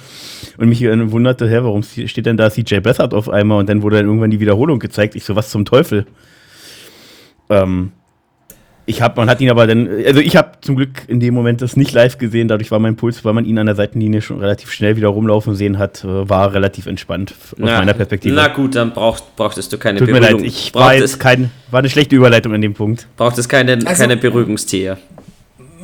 und mich äh, wunderte, hä, warum steht denn da CJ Bessert auf einmal und dann wurde dann irgendwann die Wiederholung gezeigt. Ich so, was zum Teufel? Ähm, ich habe, man hat ihn aber dann, also ich habe zum Glück in dem Moment das nicht live gesehen, dadurch war mein Puls, weil man ihn an der Seitenlinie schon relativ schnell wieder rumlaufen sehen hat, äh, war relativ entspannt aus na, meiner Perspektive. Na gut, dann braucht, brauchtest du keine Tut Beruhigung. Mir leid, ich war jetzt kein, war eine schlechte Überleitung an dem Punkt. Braucht es keine, also, keine Beruhigungstee.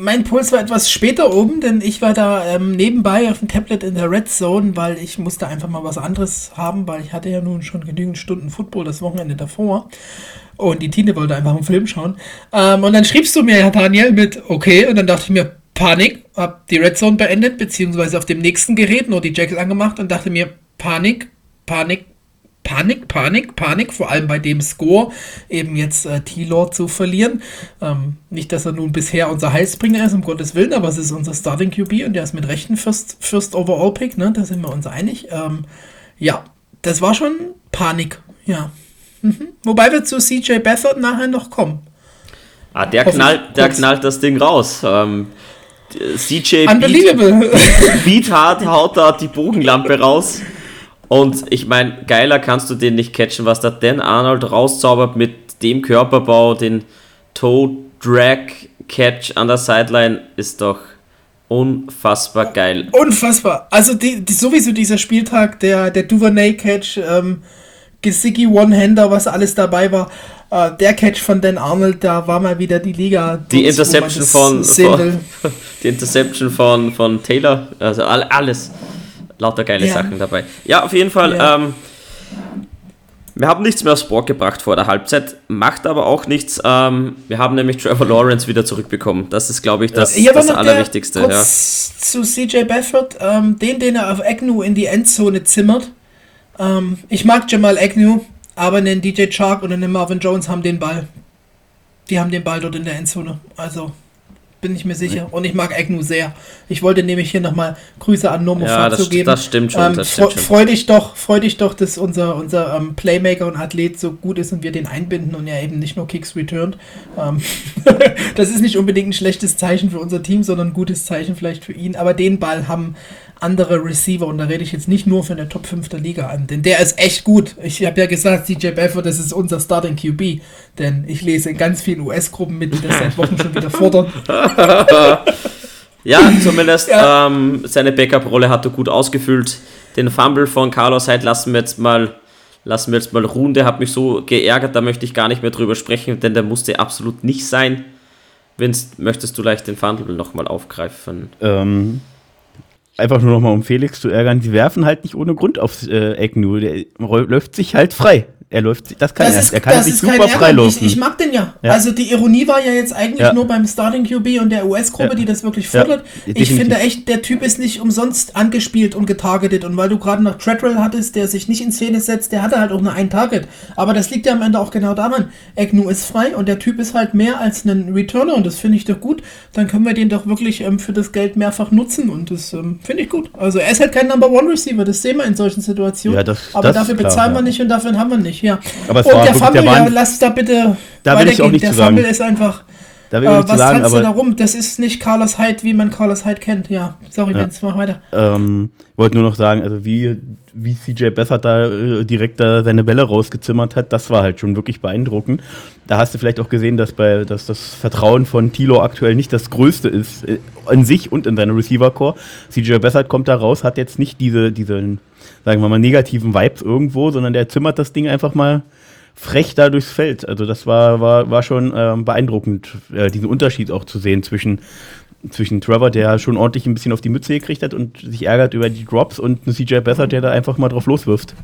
Mein Puls war etwas später oben, denn ich war da ähm, nebenbei auf dem Tablet in der Red Zone, weil ich musste einfach mal was anderes haben, weil ich hatte ja nun schon genügend Stunden Football das Wochenende davor. Und die Tine wollte einfach einen Film schauen. Ähm, und dann schriebst du mir, Herr Daniel, mit okay. Und dann dachte ich mir, Panik. hab die Red Zone beendet, beziehungsweise auf dem nächsten Gerät nur die Jackal angemacht und dachte mir, Panik, Panik, Panik, Panik, Panik, vor allem bei dem Score, eben jetzt äh, T-Lord zu verlieren. Ähm, nicht, dass er nun bisher unser Heilsbringer ist, um Gottes Willen, aber es ist unser Starting QB und der ist mit Rechten First, First Overall Pick, ne? da sind wir uns einig. Ähm, ja, das war schon Panik, ja. Mhm. Wobei wir zu CJ Beathard nachher noch kommen. Ah, der, knallt, der knallt das Ding raus. Ähm, CJ Unbelievable. Beat, Beat hart, haut da die Bogenlampe raus. Und ich meine, geiler kannst du den nicht catchen, was da Dan Arnold rauszaubert mit dem Körperbau, den Toe Drag Catch an der Sideline ist doch unfassbar geil. Unfassbar. Also die, die, sowieso dieser Spieltag, der, der Duvernay Catch, ähm, Gesicki One-Hander, was alles dabei war. Äh, der Catch von Dan Arnold, da war mal wieder die Liga. Die Interception von, von die Interception von, von Taylor, also alles lauter geile ja. Sachen dabei. Ja, auf jeden Fall. Ja. Ähm, wir haben nichts mehr aufs Board gebracht vor der Halbzeit, macht aber auch nichts. Ähm, wir haben nämlich Trevor Lawrence wieder zurückbekommen. Das ist, glaube ich, das, ja, das Allerwichtigste. Der, ja. Zu CJ Bafford, ähm, den, den er auf Agnew in die Endzone zimmert. Ähm, ich mag Jamal Agnew, aber einen DJ Chark und einen Marvin Jones haben den Ball. Die haben den Ball dort in der Endzone. Also bin ich mir sicher. Und ich mag Agnew sehr. Ich wollte nämlich hier nochmal Grüße an Nomo ja, das, geben. Das stimmt schon. Ähm, das stimmt schon. Freu dich doch, freu dich doch, dass unser, unser ähm, Playmaker und Athlet so gut ist und wir den einbinden und er eben nicht nur Kicks returned. Ähm, das ist nicht unbedingt ein schlechtes Zeichen für unser Team, sondern ein gutes Zeichen vielleicht für ihn. Aber den Ball haben andere Receiver und da rede ich jetzt nicht nur von der Top 5 der Liga an, denn der ist echt gut. Ich habe ja gesagt, CJ Belfort, das ist unser Starting QB, denn ich lese in ganz vielen US-Gruppen mit, die das seit Wochen schon wieder fordern. ja, zumindest ja. Ähm, seine Backup-Rolle hat er gut ausgefüllt. Den Fumble von Carlos Hyde lassen wir jetzt mal lassen wir jetzt mal ruhen. Der hat mich so geärgert, da möchte ich gar nicht mehr drüber sprechen, denn der musste absolut nicht sein. Vince, möchtest du leicht den Fumble nochmal aufgreifen? Ähm, einfach nur nochmal um Felix zu ärgern, die werfen halt nicht ohne Grund aufs äh, nur. Der läuft sich halt frei. Er läuft, das kann das er. Ist, er kann sich super frei laufen. Ich, ich, mag den ja. ja. Also die Ironie war ja jetzt eigentlich ja. nur beim Starting QB und der US-Gruppe, ja. die das wirklich fordert. ich finde echt, der Typ ist nicht umsonst angespielt und getargetet. Und weil du gerade noch Treadwell hattest, der sich nicht in Szene setzt, der hatte halt auch nur ein Target. Aber das liegt ja am Ende auch genau daran. Agnew ist frei und der Typ ist halt mehr als ein Returner und das finde ich doch gut. Dann können wir den doch wirklich ähm, für das Geld mehrfach nutzen und das ähm, finde ich gut. Also er ist halt kein Number One Receiver, das sehen wir in solchen Situationen. Das, Aber das dafür klar, bezahlen wir nicht und dafür haben wir nicht, ja. Aber es und der Fumble, ja, lass da bitte da will ich auch nicht Der Fumble ist einfach. Da will ich äh, was sagen, aber, du darum? Das ist nicht Carlos Hyde, wie man Carlos Hyde kennt. Ja, sorry, ja. Vince, mach weiter. Ähm, wollte nur noch sagen, also wie, wie CJ Bessert da äh, direkt da seine Bälle rausgezimmert hat, das war halt schon wirklich beeindruckend. Da hast du vielleicht auch gesehen, dass, bei, dass das Vertrauen von Tilo aktuell nicht das größte ist, äh, in sich und in seine Receiver-Core. CJ Bessert kommt da raus, hat jetzt nicht diese, diese, sagen wir mal, negativen Vibes irgendwo, sondern der zimmert das Ding einfach mal frech da durchs Feld. Also das war, war, war schon ähm, beeindruckend, äh, diesen Unterschied auch zu sehen zwischen, zwischen Trevor, der schon ordentlich ein bisschen auf die Mütze gekriegt hat und sich ärgert über die Drops und CJ Besser, der da einfach mal drauf loswirft.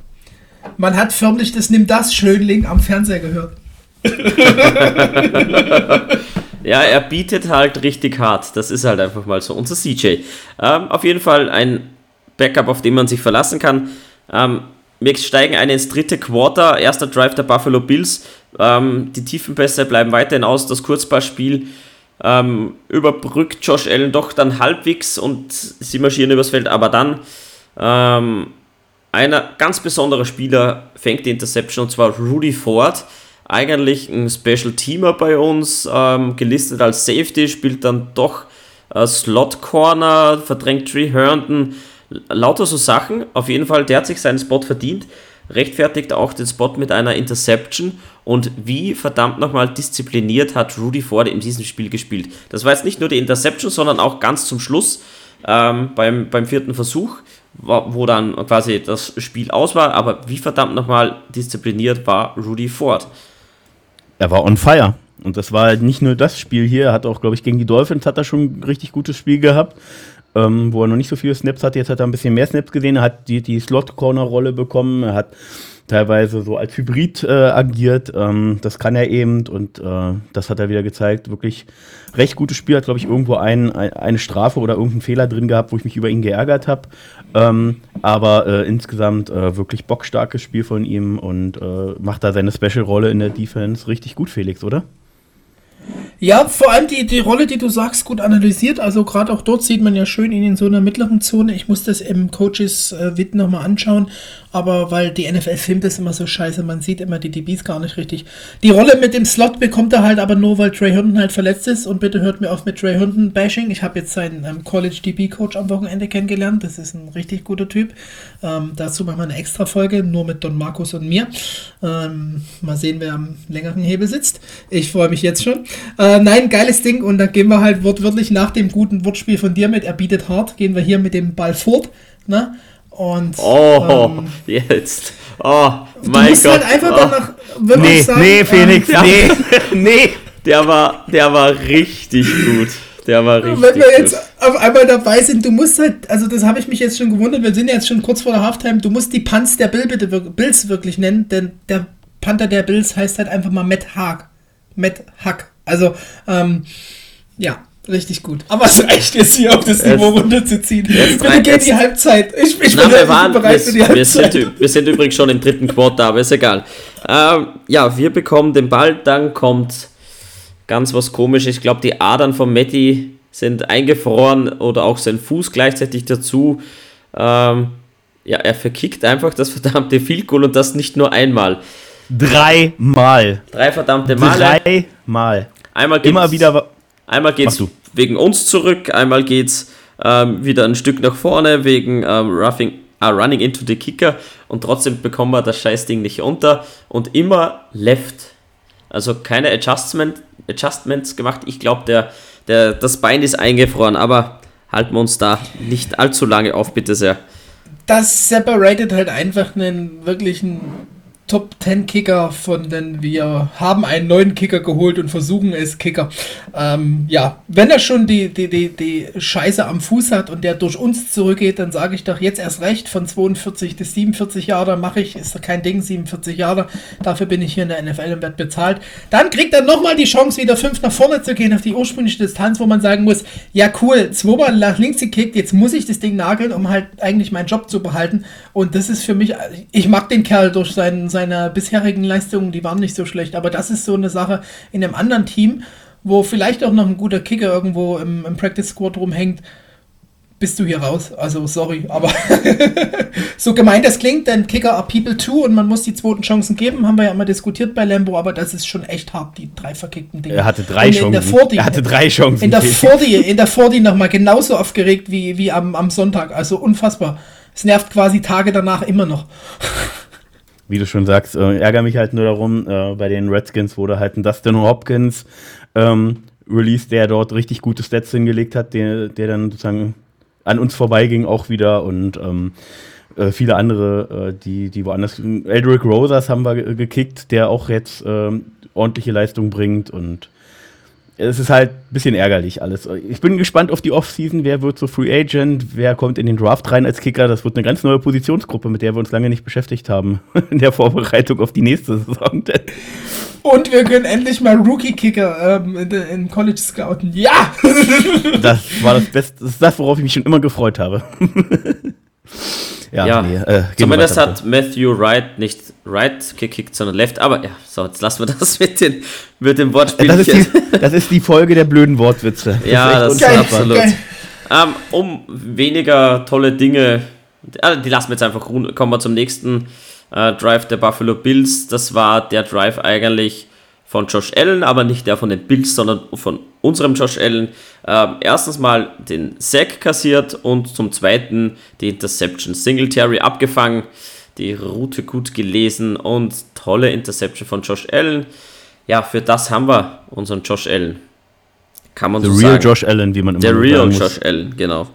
Man hat förmlich das Nimm das Schönling am Fernseher gehört. ja, er bietet halt richtig hart. Das ist halt einfach mal so. Unser CJ. Ähm, auf jeden Fall ein Backup, auf den man sich verlassen kann. Ähm, wir steigen ein ins dritte Quarter, erster Drive der Buffalo Bills. Ähm, die Tiefenpässe bleiben weiterhin aus. Das Kurzpassspiel ähm, überbrückt Josh Allen doch dann halbwegs und sie marschieren übers Feld. Aber dann ähm, einer ganz besonderer Spieler fängt die Interception und zwar Rudy Ford. Eigentlich ein Special Teamer bei uns, ähm, gelistet als Safety, spielt dann doch äh, Slot Corner, verdrängt Tree Herndon lauter so Sachen. Auf jeden Fall, der hat sich seinen Spot verdient, rechtfertigt auch den Spot mit einer Interception und wie verdammt nochmal diszipliniert hat Rudy Ford in diesem Spiel gespielt. Das war jetzt nicht nur die Interception, sondern auch ganz zum Schluss ähm, beim, beim vierten Versuch, wo dann quasi das Spiel aus war, aber wie verdammt nochmal diszipliniert war Rudy Ford. Er war on fire. Und das war halt nicht nur das Spiel hier, er hat auch, glaube ich, gegen die Dolphins hat er schon ein richtig gutes Spiel gehabt ähm, wo er noch nicht so viele Snaps hatte. Jetzt hat er ein bisschen mehr Snaps gesehen. Er hat die, die Slot-Corner-Rolle bekommen. Er hat teilweise so als Hybrid äh, agiert. Ähm, das kann er eben und äh, das hat er wieder gezeigt. Wirklich recht gutes Spiel. Hat, glaube ich, irgendwo ein, ein, eine Strafe oder irgendeinen Fehler drin gehabt, wo ich mich über ihn geärgert habe. Ähm, aber äh, insgesamt äh, wirklich bockstarkes Spiel von ihm und äh, macht da seine Special-Rolle in der Defense richtig gut, Felix, oder? Ja, vor allem die, die Rolle, die du sagst, gut analysiert. Also gerade auch dort sieht man ja schön ihn in so einer mittleren Zone. Ich muss das im Coaches äh, nochmal anschauen, aber weil die NFL filmt das immer so scheiße, man sieht immer die DBs gar nicht richtig. Die Rolle mit dem Slot bekommt er halt aber nur, weil Trey Herndon halt verletzt ist. Und bitte hört mir auf mit Trey Herndon Bashing. Ich habe jetzt seinen ähm, College DB Coach am Wochenende kennengelernt. Das ist ein richtig guter Typ. Ähm, dazu machen wir eine extra Folge, nur mit Don Markus und mir. Ähm, mal sehen, wer am längeren Hebel sitzt. Ich freue mich jetzt schon. Äh, nein, geiles Ding. Und dann gehen wir halt wortwörtlich nach dem guten Wortspiel von dir mit, er bietet hart, gehen wir hier mit dem Ball fort. Ne? Und, oh, ähm, jetzt. Oh, mein Gott. Halt einfach oh. danach nee, sagen, nee, Felix, ähm, nee, nee. Der war, der war richtig gut. Der war richtig Wenn wir jetzt auf einmal dabei sind, du musst halt, also das habe ich mich jetzt schon gewundert, wir sind jetzt schon kurz vor der Halftime, du musst die Punts der Bill bitte, Bills wirklich nennen, denn der Panther der Bills heißt halt einfach mal Matt Hack. Matt Hack. Also, ähm, ja, richtig gut. Aber es reicht jetzt hier auf das Niveau runterzuziehen. Bitte geht die Halbzeit. Ich, ich bin wir waren, bereit für die Halbzeit. Wir sind, wir sind übrigens schon im dritten Quarter, aber ist egal. Ähm, ja, wir bekommen den Ball, dann kommt ganz was komisches. Ich glaube, die Adern von Matty sind eingefroren oder auch sein Fuß gleichzeitig dazu. Ähm, ja, er verkickt einfach das verdammte Field Goal und das nicht nur einmal. Dreimal. Drei verdammte Male. Dreimal. Einmal Immer wieder. Einmal geht's wegen uns zurück, einmal geht's ähm, wieder ein Stück nach vorne wegen ähm, roughing, uh, Running into the Kicker und trotzdem bekommen wir das Scheißding nicht unter und immer left. Also keine Adjustment, Adjustments gemacht. Ich glaube, der, der, das Bein ist eingefroren, aber halten wir uns da nicht allzu lange auf, bitte sehr. Das separated halt einfach einen wirklichen Top 10 Kicker von den wir haben einen neuen Kicker geholt und versuchen es Kicker. Ähm, ja, wenn er schon die, die, die, die Scheiße am Fuß hat und der durch uns zurückgeht, dann sage ich doch jetzt erst recht, von 42 bis 47 Jahre mache ich, ist kein Ding, 47 Jahre, dafür bin ich hier in der NFL und werde bezahlt. Dann kriegt er nochmal die Chance, wieder fünf nach vorne zu gehen auf die ursprüngliche Distanz, wo man sagen muss, ja cool, zweimal nach links gekickt, jetzt muss ich das Ding nageln, um halt eigentlich meinen Job zu behalten und das ist für mich, ich mag den Kerl durch seinen seiner bisherigen Leistungen, die waren nicht so schlecht. Aber das ist so eine Sache in einem anderen Team, wo vielleicht auch noch ein guter Kicker irgendwo im, im Practice Squad rumhängt, bist du hier raus. Also sorry, aber so gemeint das klingt, denn Kicker are people too und man muss die zweiten Chancen geben, haben wir ja immer diskutiert bei Lambo, aber das ist schon echt hart, die drei verkickten Dinge. Er hatte drei Chancen. Der 40, er hatte drei Chancen. In der 40, in der 40 nochmal genauso aufgeregt wie, wie am, am Sonntag. Also unfassbar. Es nervt quasi Tage danach immer noch wie du schon sagst, äh, ärgere mich halt nur darum, äh, bei den Redskins wurde halt ein Dustin Hopkins ähm, released, der dort richtig gute Stats hingelegt hat, der, der dann sozusagen an uns vorbeiging auch wieder und ähm, äh, viele andere, äh, die, die woanders. Eldrick Rosas haben wir gekickt, der auch jetzt ähm, ordentliche Leistung bringt und es ist halt ein bisschen ärgerlich alles. Ich bin gespannt auf die Offseason. Wer wird so Free Agent? Wer kommt in den Draft rein als Kicker? Das wird eine ganz neue Positionsgruppe, mit der wir uns lange nicht beschäftigt haben in der Vorbereitung auf die nächste Saison. Und wir können endlich mal Rookie-Kicker ähm, in, in, College scouten. Ja! das war das Beste. Das ist das, worauf ich mich schon immer gefreut habe. Ja, ja. Nee, äh, zumindest hat Matthew Wright nicht Right gekickt, sondern Left. Aber ja, so, jetzt lassen wir das mit, den, mit dem Wortspiel. Das ist, die, das ist die Folge der blöden Wortwitze. Das ja, das ist absolut. Ähm, um weniger tolle Dinge, äh, die lassen wir jetzt einfach ruhen. Kommen wir zum nächsten äh, Drive der Buffalo Bills. Das war der Drive eigentlich von Josh Allen, aber nicht der von den Bills, sondern von unserem Josh Allen. Ähm, erstens mal den Sack kassiert und zum zweiten die Interception. Singletary abgefangen, die Route gut gelesen und tolle Interception von Josh Allen. Ja, für das haben wir unseren Josh Allen. Kann man The so real sagen. Josh Allen, wie man immer Der real Josh Allen, genau.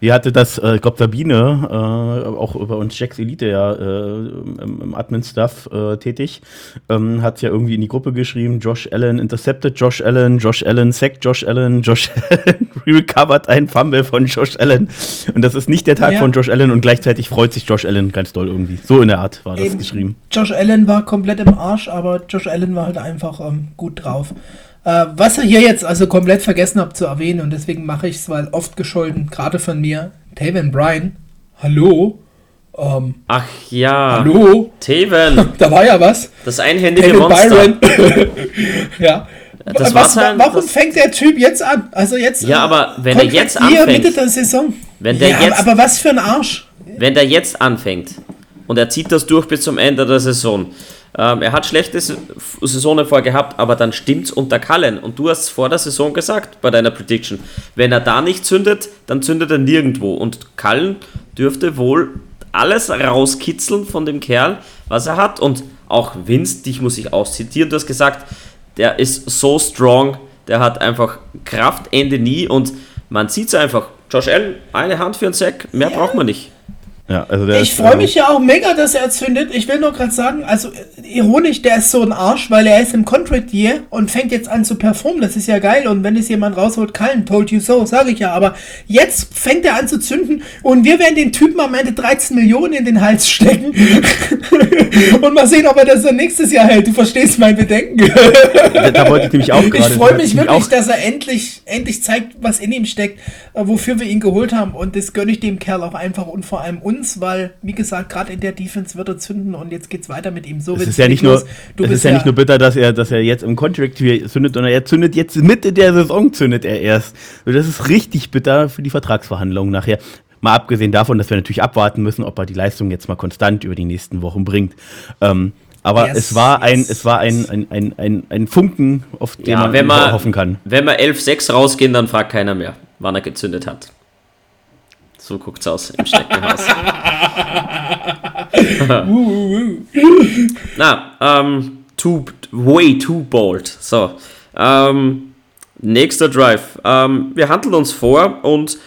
Wie hatte das, äh, ich glaube, Sabine, äh, auch bei uns Jacks Elite ja äh, im, im Admin-Stuff äh, tätig, ähm, hat ja irgendwie in die Gruppe geschrieben, Josh Allen intercepted Josh Allen, Josh Allen sacked Josh Allen, Josh Allen recovered ein Fumble von Josh Allen. Und das ist nicht der Tag Ja. von Josh Allen und gleichzeitig freut sich Josh Allen ganz doll irgendwie. So in der Art war das Eben. geschrieben. Josh Allen war komplett im Arsch, aber Josh Allen war halt einfach ähm, gut drauf. Äh, was ihr hier jetzt also komplett vergessen habt zu erwähnen und deswegen mache ich es, weil oft gescholten, gerade von mir, Taven Bryan, hallo, ähm, Ach ja. hallo, Teven, da war ja was. das einhändige Taven Monster. Byron, ja. Das was, halt, warum das- fängt der Typ jetzt an? Also jetzt. Ja, aber wenn er jetzt anfängt- Mitte der Saison. Wenn der ja, jetzt- aber was für ein Arsch. Wenn der jetzt anfängt und er zieht das durch bis zum Ende der Saison, ähm, er hat schlechte Saisonen vorher gehabt, aber dann stimmt's unter Cullen. Und du hast vor der Saison gesagt, bei deiner Prediction, wenn er da nicht zündet, dann zündet er nirgendwo. Und Cullen dürfte wohl alles rauskitzeln von dem Kerl, was er hat. Und auch Vince, dich muss ich auch zitieren, du hast gesagt, der ist so strong, der hat einfach Kraft, Ende nie und man sieht's einfach. Josh Allen, eine Hand für einen Sack, mehr braucht man nicht. Ja, also der Ich freue äh, mich ja auch mega, dass er zündet. Ich will nur gerade sagen, also äh, ironisch, der ist so ein Arsch, weil er ist im Contract Year und fängt jetzt an zu performen. Das ist ja geil. Und wenn es jemand rausholt, Kallen, told you so, sage ich ja. Aber jetzt fängt er an zu zünden und wir werden den Typen am Ende 13 Millionen in den Hals stecken. und mal sehen, ob er das dann nächstes Jahr hält. Du verstehst mein Bedenken. da, da wollte ich nämlich auch gerade. Ich freue mich wirklich, dass er endlich, endlich zeigt, was in ihm steckt, äh, wofür wir ihn geholt haben. Und das gönne ich dem Kerl auch einfach und vor allem uns, weil, wie gesagt, gerade in der Defense wird er zünden und jetzt geht's weiter mit ihm. So Es ist ja nicht nur. Du es ist ja nicht nur bitter, dass er, dass er jetzt im Contract hier zündet, sondern er zündet jetzt Mitte der Saison zündet er erst. Und das ist richtig bitter für die Vertragsverhandlungen nachher. Mal abgesehen davon, dass wir natürlich abwarten müssen, ob er die Leistung jetzt mal konstant über die nächsten Wochen bringt. Ähm, aber Yes, es war ein, yes, es war ein, ein, ein, ein, ein Funken, auf den Ja, man wenn man, hoffen kann. wenn wir 11-6 rausgehen, dann fragt keiner mehr, wann er gezündet hat. So guckt's aus im Schneckenhaus. Na, ähm, too, way too bold. So, ähm, nächster Drive. Ähm, wir handeln uns vor und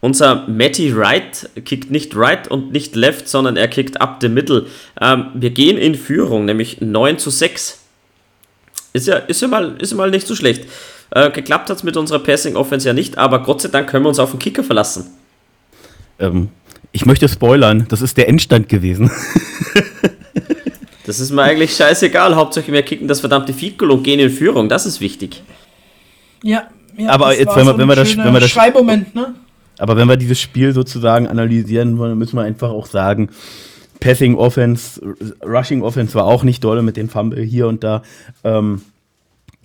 unser Matty Wright kickt nicht right und nicht left, sondern er kickt up the middle. Ähm, wir gehen in Führung, nämlich 9 zu 6. Ist ja, ist ja, mal, ist ja mal nicht so schlecht. Äh, geklappt hat es mit unserer Passing Offense ja nicht, aber Gott sei Dank können wir uns auf den Kicker verlassen. Ähm, ich möchte spoilern, das ist der Endstand gewesen. Das ist mir eigentlich scheißegal. Hauptsache wir kicken das verdammte Goal und gehen in Führung. Das ist wichtig. Ja, ja Aber das jetzt, war wenn wir- so wenn ein wir das- wenn wir das- Schreibmoment, ne? Aber wenn wir dieses Spiel sozusagen analysieren wollen, müssen wir einfach auch sagen, Passing Offense, Rushing Offense war auch nicht dolle mit den Fumble hier und da. Ähm,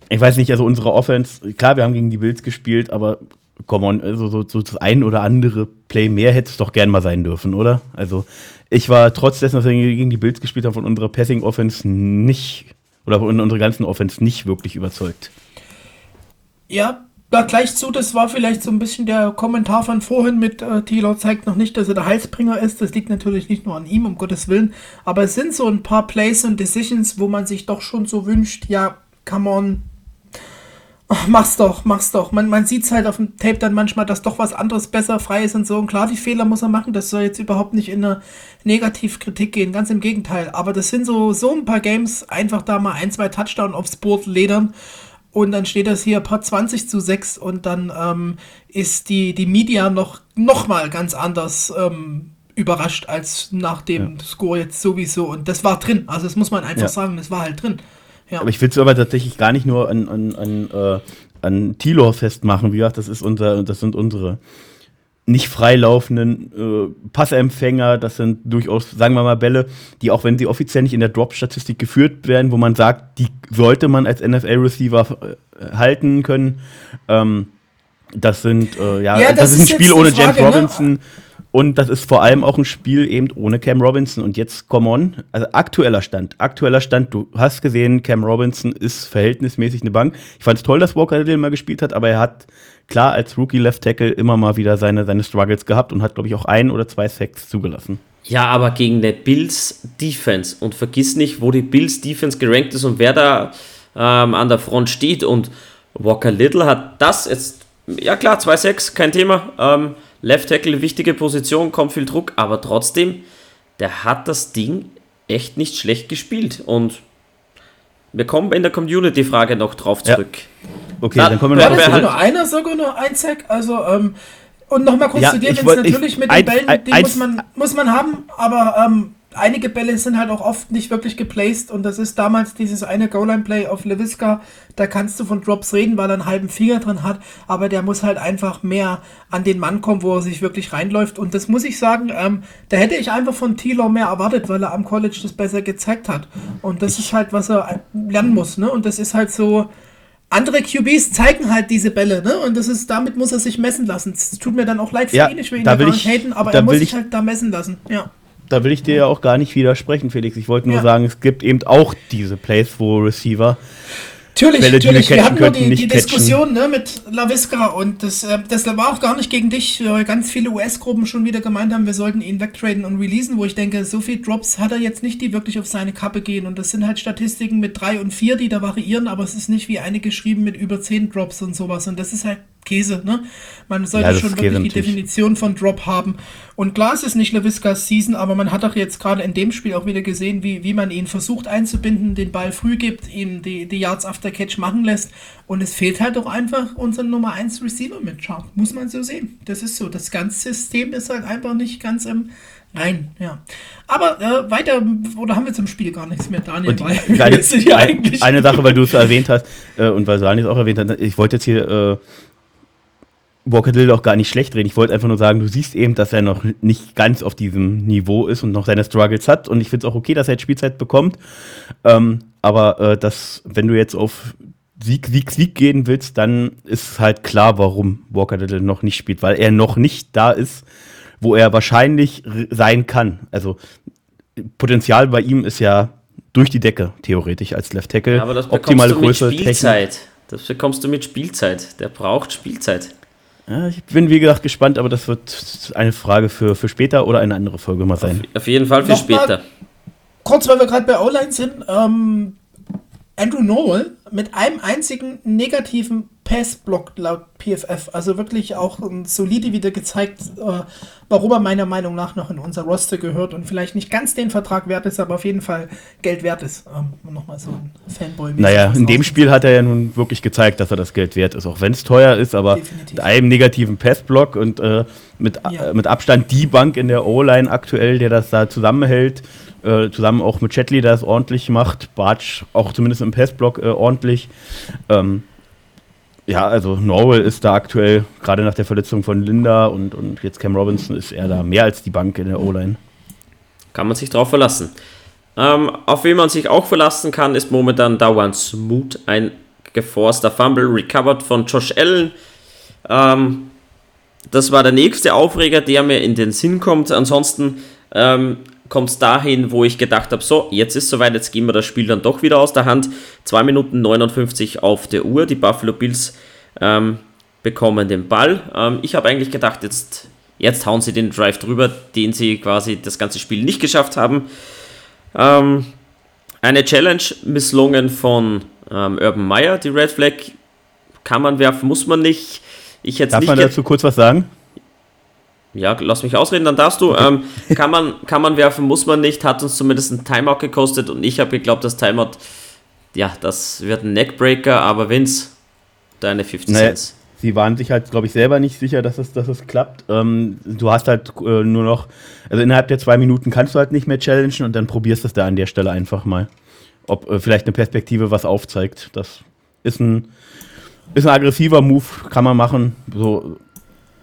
ich weiß nicht, also unsere Offense, klar, wir haben gegen die Bills gespielt, aber come on, also so, so das ein oder andere Play mehr hätte es doch gern mal sein dürfen, oder? Also ich war trotz dessen, dass wir gegen die Bills gespielt haben, von unserer Passing Offense nicht, oder von unserer ganzen Offense nicht wirklich überzeugt. Ja, da gleich zu, das war vielleicht so ein bisschen der Kommentar von vorhin mit äh, Taylor zeigt noch nicht, dass er der Heilsbringer ist. Das liegt natürlich nicht nur an ihm, um Gottes Willen. Aber es sind so ein paar Plays und Decisions, wo man sich doch schon so wünscht, ja, come on. Ach, mach's doch, mach's doch. Man, man sieht halt auf dem Tape dann manchmal, dass doch was anderes besser frei ist und so. Und klar, die Fehler muss er machen. Das soll jetzt überhaupt nicht in eine Negativkritik gehen. Ganz im Gegenteil. Aber das sind so, so ein paar Games, einfach da mal ein, zwei Touchdown aufs Board ledern. Und dann steht das hier paar 20 zu 6 und dann ähm, ist die, die Media noch, noch mal ganz anders ähm, überrascht als nach dem Score jetzt sowieso. Und das war drin. Also das muss man einfach Ja. sagen, das war halt drin. Ja. Aber ich will es aber tatsächlich gar nicht nur an, an, an, äh, an Tilor festmachen. Wie gesagt, das ist unser, das sind unsere nicht freilaufenden äh, Passempfänger. Das sind durchaus, sagen wir mal, Bälle, die auch wenn sie offiziell nicht in der Drop-Statistik geführt werden, wo man sagt, die sollte man als NFL-Receiver äh, halten können. Ähm, das sind, äh, ja, Ja, das, das ist ein Spiel ohne Frage, James ne? Und das ist vor allem auch ein Spiel eben ohne Cam Robinson. Und jetzt, come on, also aktueller Stand, aktueller Stand, du hast gesehen, Cam Robinson ist verhältnismäßig eine Bank. Ich fand es toll, dass Walker Little mal gespielt hat, aber er hat klar als Rookie Left Tackle immer mal wieder seine, seine Struggles gehabt und hat, glaube ich, auch ein oder zwei Sacks zugelassen. Ja, aber gegen eine Bills Defense. Und vergiss nicht, wo die Bills Defense gerankt ist und wer da ähm, an der Front steht. Und Walker Little hat das jetzt, ja klar, 2-6, kein Thema. Ähm, Left Tackle, wichtige Position, kommt viel Druck, aber trotzdem, der hat das Ding echt nicht schlecht gespielt. Und wir kommen in der Community-Frage noch drauf zurück. Ja. Okay, Na, dann kommen wir noch. War das nur einer sogar nur ein Sack? Also, ähm, und nochmal kurz ja, zu dir, Vince, natürlich ich, mit den Bällen, die muss man, muss man haben, aber ähm, einige Bälle sind halt auch oft nicht wirklich geplaced und das ist damals dieses eine Goal-Line-Play auf Leviska, da kannst du von Drops reden, weil er einen halben Finger drin hat, aber der muss halt einfach mehr an den Mann kommen, wo er sich wirklich reinläuft und das muss ich sagen, ähm, da hätte ich einfach von Tilo mehr erwartet, weil er am College das besser gezeigt hat und das ist halt, was er lernen muss, ne, und das ist halt so, andere QBs zeigen halt diese Bälle, ne? Und das ist, damit muss er sich messen lassen. Es tut mir dann auch leid für ja, ihn, ich will ihn da will ich, haten, aber er muss sich halt da messen lassen. Ja da will ich dir ja auch gar nicht widersprechen, Felix. Ich wollte nur ja. sagen, es gibt eben auch diese Plays, wo Receiver Natürlich, Bälle, natürlich. wir hatten nur die, die Diskussion ne, mit LaVisca und das, äh, das war auch gar nicht gegen dich, weil ganz viele US-Gruppen schon wieder gemeint haben, wir sollten ihn wegtraden und releasen, wo ich denke, so viel Drops hat er jetzt nicht, die wirklich auf seine Kappe gehen und das sind halt Statistiken mit drei und vier, die da variieren, aber es ist nicht wie eine geschrieben mit über zehn Drops und sowas und das ist halt Käse, ne? Man sollte ja, schon wirklich die natürlich. Definition von Drop haben. Und klar, es ist nicht LaViscas Season, aber man hat doch jetzt gerade in dem Spiel auch wieder gesehen, wie, wie man ihn versucht einzubinden, den Ball früh gibt, ihm die, die Yards after Catch machen lässt. Und es fehlt halt auch einfach unser Nummer 1 Receiver mit Sharp. Muss man so sehen. Das ist so. Das ganze System ist halt einfach nicht ganz im Rein, ja. Aber äh, weiter, oder haben wir zum Spiel gar nichts mehr, Daniel? Und weil eine, eine, Sache, weil du es erwähnt hast, äh, und weil Daniel es auch erwähnt hat, ich wollte jetzt hier äh, Walker Little auch gar nicht schlecht reden. Ich wollte einfach nur sagen, du siehst eben, dass er noch nicht ganz auf diesem Niveau ist und noch seine Struggles hat. Und ich finde es auch okay, dass er jetzt Spielzeit bekommt. Ähm, aber äh, dass, wenn du jetzt auf Sieg, Sieg, Sieg gehen willst, dann ist halt klar, warum Walker Little noch nicht spielt, weil er noch nicht da ist, wo er wahrscheinlich sein kann. Also Potenzial bei ihm ist ja durch die Decke, theoretisch als Left Tackle. Aber das Optimale du Größe, mit Spielzeit. Technik. Das bekommst du mit Spielzeit. Der braucht Spielzeit. Ja, ich bin wie gesagt gespannt, aber das wird eine Frage für, für später oder eine andere Folge mal sein. Auf, auf jeden Fall für Noch später. Kurz, weil wir gerade bei O-Line sind. Ähm, Andrew Noel mit einem einzigen negativen Passblock laut PFF. Also wirklich auch ein solide wieder gezeigt, äh, warum er meiner Meinung nach noch in unser Roster gehört und vielleicht nicht ganz den Vertrag wert ist, aber auf jeden Fall Geld wert ist. Ähm, Nochmal so ein Fanboy. Naja, in dem Spiel hat er ja nun wirklich gezeigt, dass er das Geld wert ist, auch wenn es teuer ist, aber Definitiv. mit einem negativen Passblock und äh, mit, ja. äh, mit Abstand die Bank in der O-Line aktuell, der das da zusammenhält. Äh, zusammen auch mit Chatley, der es ordentlich macht, Bartsch auch zumindest im Passblock äh, ordentlich. Ähm, ja, also Norwell ist da aktuell, gerade nach der Verletzung von Linda und, und jetzt Cam Robinson, ist er da mehr als die Bank in der O-Line. Kann man sich drauf verlassen. Ähm, auf wen man sich auch verlassen kann, ist momentan Dawan Smooth, ein geforster Fumble, recovered von Josh Allen. Ähm, das war der nächste Aufreger, der mir in den Sinn kommt. Ansonsten ähm, kommt es dahin, wo ich gedacht habe, so, jetzt ist soweit, jetzt gehen wir das Spiel dann doch wieder aus der Hand. 2 Minuten 59 auf der Uhr, die Buffalo Bills ähm, bekommen den Ball. Ähm, ich habe eigentlich gedacht, jetzt, jetzt hauen sie den Drive drüber, den sie quasi das ganze Spiel nicht geschafft haben. Ähm, eine Challenge misslungen von ähm, Urban Meyer, die Red Flag kann man werfen, muss man nicht. Ich jetzt Darf nicht man dazu kurz was sagen? Ja, lass mich ausreden, dann darfst du. Ähm, kann, man, kann man werfen, muss man nicht, hat uns zumindest ein Timeout gekostet und ich habe geglaubt, das Timeout, ja, das wird ein Neckbreaker, aber Vince, deine 50 naja, Cents. Sie waren sich halt, glaube ich, selber nicht sicher, dass es, dass es klappt. Ähm, du hast halt äh, nur noch, also innerhalb der zwei Minuten kannst du halt nicht mehr challengen und dann probierst du es da an der Stelle einfach mal. Ob äh, vielleicht eine Perspektive was aufzeigt. Das ist ein, ist ein aggressiver Move, kann man machen. So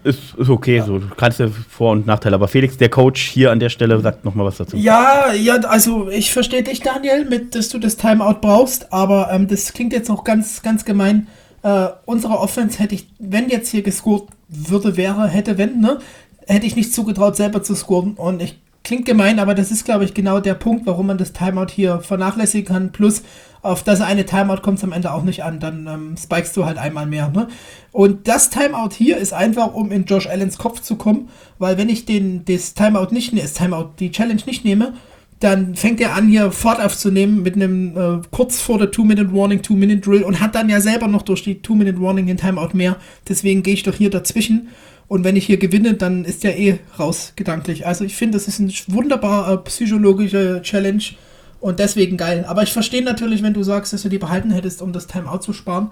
ist, ist okay, ja. so. Du kannst ja Vor- und Nachteile. Aber Felix, der Coach hier an der Stelle, sagt nochmal was dazu. Ja, ja, also ich verstehe dich, Daniel, mit, dass du das Timeout brauchst, aber ähm, das klingt jetzt auch ganz, ganz gemein. Äh, unsere Offense hätte ich, wenn jetzt hier gescored würde, wäre, hätte, wenn, ne, hätte ich nicht zugetraut, selber zu scoren. Und ich klingt gemein, aber das ist, glaube ich, genau der Punkt, warum man das Timeout hier vernachlässigen kann. Plus, auf das eine Timeout kommt es am Ende auch nicht an. Dann ähm, spikest du halt einmal mehr. Ne? Und das Timeout hier ist einfach, um in Josh Allens Kopf zu kommen, weil wenn ich den, das Timeout nicht nehme, das Timeout, die Challenge nicht nehme, dann fängt er an, hier Fort aufzunehmen mit einem äh, kurz vor der Two-Minute-Warning, Two-Minute-Drill und hat dann ja selber noch durch die Two-Minute-Warning den Timeout mehr. Deswegen gehe ich doch hier dazwischen Und wenn ich hier gewinne, dann ist der eh raus gedanklich. Also ich finde, das ist eine wunderbare psychologische Challenge und deswegen geil. Aber ich verstehe natürlich, wenn du sagst, dass du die behalten hättest, um das Timeout zu sparen.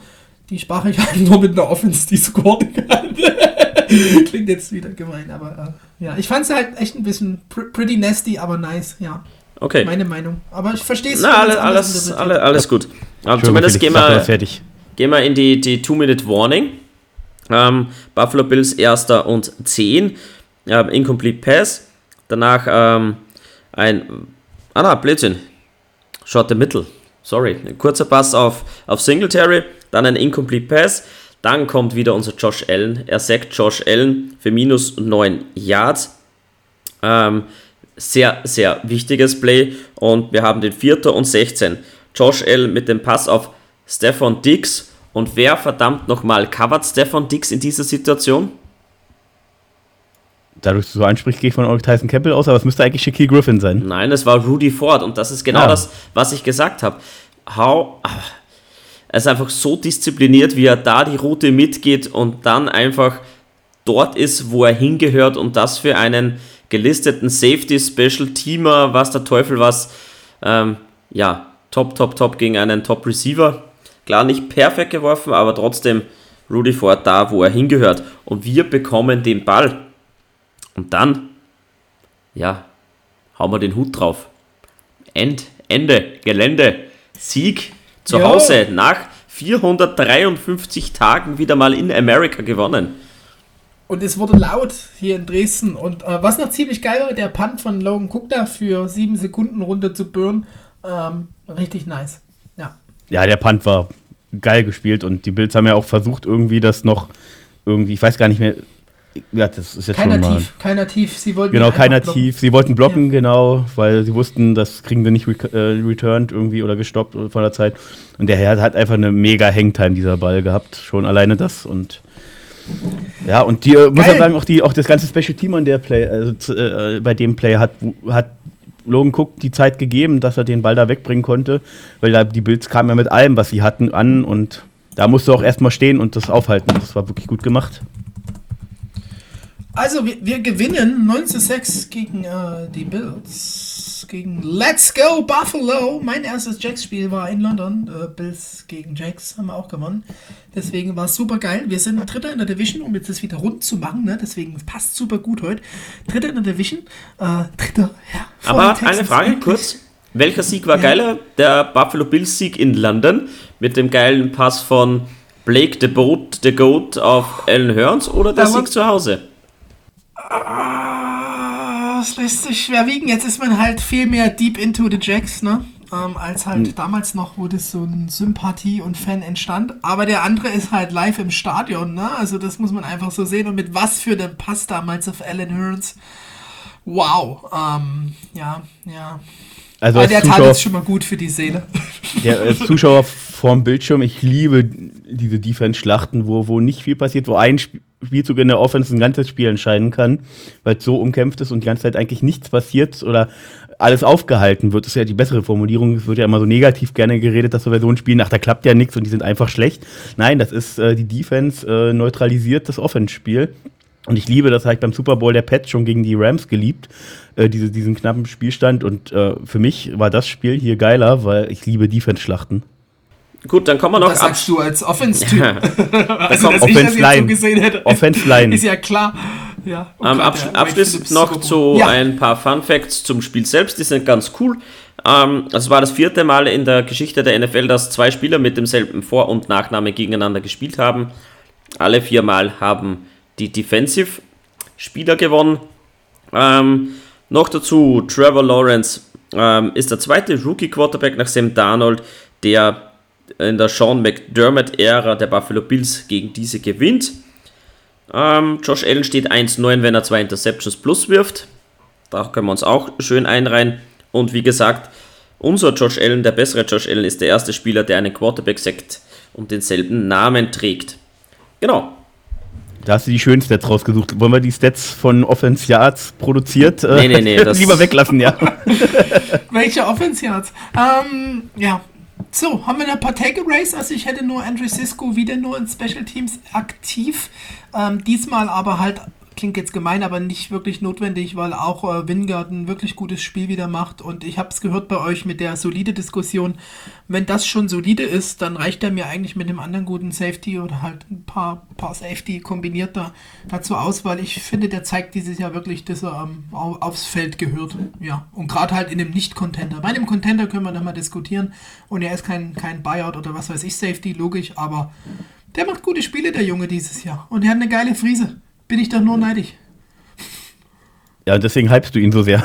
Die spare ich halt nur mit einer Offense, die scoren kann. Klingt jetzt wieder gemein, aber äh, ja. Ich fand es halt echt ein bisschen pr pretty nasty, aber nice, ja. Okay. Meine Meinung. Aber ich verstehe es. Na, alles, alles, alles, alles gut. Aber zumindest gehen wir, gehen wir in die, die Two-Minute-Warning. Ähm, Buffalo Bills erster und 10. Ähm, incomplete Pass. Danach ähm, ein. Ah, na, Blödsinn. Short middle. Sorry. Ein kurzer Pass auf, auf Singletary. Dann ein Incomplete Pass. Dann kommt wieder unser Josh Allen. Er sagt Josh Allen für minus 9 Yards. Ähm, sehr, sehr wichtiges Play. Und wir haben den Vierter und 16. Josh Allen mit dem Pass auf Stefan Dix. Und wer verdammt nochmal covert Stefan Dix in dieser Situation? Dadurch, so ansprichst, gehe ich von Tyson Campbell aus, aber es müsste eigentlich Shaquille Griffin sein. Nein, es war Rudy Ford und das ist genau ja. das, was ich gesagt habe. How. Er ist einfach so diszipliniert, wie er da die Route mitgeht und dann einfach dort ist, wo er hingehört und das für einen gelisteten Safety Special Teamer, was der Teufel was. Ähm, ja, top, top, top gegen einen Top Receiver. Klar, nicht perfekt geworfen, aber trotzdem Rudy Ford da, wo er hingehört. Und wir bekommen den Ball. Und dann, ja, hauen wir den Hut drauf. End, Ende, Gelände, Sieg zu ja. Hause nach 453 Tagen wieder mal in Amerika gewonnen. Und es wurde laut hier in Dresden. Und äh, was noch ziemlich geil war, der Punt von Logan Cook da für sieben Sekunden runter zu burn. Ähm, richtig nice. Ja. Ja, der Punt war geil gespielt und die Bills haben ja auch versucht, irgendwie das noch irgendwie, ich weiß gar nicht mehr, ja, das ist jetzt keiner schon mal. Tief, keiner tief. Sie wollten genau, keiner blocken. tief. Sie wollten blocken, ja. genau, weil sie wussten, das kriegen wir nicht re äh, returned irgendwie oder gestoppt von der Zeit. Und der Herr hat einfach eine mega Hangtime, dieser Ball gehabt. Schon alleine das und. Ja, und die, muss man sagen, auch, die, auch das ganze Special Team an der Play, also äh, bei dem Play hat, hat Logan Cook die Zeit gegeben, dass er den Ball da wegbringen konnte, weil da die Bills kamen ja mit allem, was sie hatten, an und da musst du auch erstmal stehen und das aufhalten. Das war wirklich gut gemacht. Also, wir, wir gewinnen 9 zu 6 gegen äh, die Bills. Gegen Let's Go Buffalo. Mein erstes Jacks-Spiel war in London. Äh, Bills gegen Jacks haben wir auch gewonnen. Deswegen war es super geil. Wir sind Dritter in der Division, um jetzt das wieder rund zu machen. Ne? Deswegen passt super gut heute. Dritter in der Division. Äh, Dritter, ja. Aber eine Frage kurz. Welcher Sieg war ja. geiler? Der Buffalo Bills Sieg in London mit dem geilen Pass von Blake the Boat, the Goat auf Alan Hearns oder der Sieg zu Hause? Ah, das lässt sich schwer wiegen. Jetzt ist man halt viel mehr deep into the Jacks, ne? Ähm, als halt mhm. damals noch, wo das so ein Sympathie und Fan entstand. Aber der andere ist halt live im Stadion, ne? Also das muss man einfach so sehen. Und mit was für einem Pass damals auf Alan Hearns. Wow. Ähm, ja, ja. Also Aber der Zuschauer, tat jetzt schon mal gut für die Seele. Der als Zuschauer vorm Bildschirm, ich liebe diese Defense-Schlachten, wo, wo nicht viel passiert, wo ein Spiel Spielzug in der Offense ein ganzes Spiel entscheiden kann, weil es so umkämpft ist und die ganze Zeit eigentlich nichts passiert oder alles aufgehalten wird. Das ist ja die bessere Formulierung. Es wird ja immer so negativ gerne geredet, dass so Versionen spielen, ach, da klappt ja nichts und die sind einfach schlecht. Nein, das ist äh, die Defense äh, neutralisiert das Offense-Spiel. Und ich liebe das halt beim Super Bowl der Pets schon gegen die Rams geliebt, äh, diese, diesen knappen Spielstand. Und äh, für mich war das Spiel hier geiler, weil ich liebe Defense-Schlachten. Gut, dann kommen wir noch. Das sagst du als Offense-Typ. Ja. also, dass ich das jetzt so gesehen hätte. Offense-Line. Ist ja klar. Ja, um, ähm, absch ja, abschließend noch zu ja. ein paar Fun Facts zum Spiel selbst. Die sind ganz cool. Ähm, es war das vierte Mal in der Geschichte der NFL, dass zwei Spieler mit demselben Vor- und Nachname gegeneinander gespielt haben. Alle vier Mal haben die Defensive-Spieler gewonnen. Ähm, noch dazu, Trevor Lawrence ähm, ist der zweite Rookie-Quarterback nach Sam Darnold, der in der Sean McDermott-Ära der Buffalo Bills gegen diese gewinnt. Ähm, Josh Allen steht 1-9, wenn er zwei Interceptions plus wirft. Da können wir uns auch schön einreihen. Und wie gesagt, unser Josh Allen, der bessere Josh Allen, ist der erste Spieler, der einen Quarterback sackt und denselben Namen trägt. Genau. Da hast du die schönen Stats rausgesucht. Wollen wir die Stats von Offense Yards produziert? Nee, nee, nee. lieber weglassen, ja. Welche Offense Yards? Ähm, ja, So, haben wir ein paar Takeaways? Also ich hätte nur Andrew Sisko wieder nur in Special Teams aktiv. Ähm, diesmal aber halt klingt jetzt gemein, aber nicht wirklich notwendig, weil auch äh, Wingard ein wirklich gutes Spiel wieder macht. Und ich habe es gehört bei euch mit der solide Diskussion. Wenn das schon solide ist, dann reicht er mir eigentlich mit dem anderen guten Safety oder halt ein paar, paar Safety kombiniert da, dazu aus, weil ich finde, der zeigt dieses Jahr wirklich, dass er ähm, aufs Feld gehört. Ja, und gerade halt in einem Nicht-Contender. Bei einem Contender können wir nochmal diskutieren. Und er ist kein, kein Buyout oder was weiß ich, Safety, logisch, aber der macht gute Spiele, der Junge, dieses Jahr. Und er hat eine geile Friese bin ich doch nur neidig. Ja, deswegen hypst du ihn so sehr.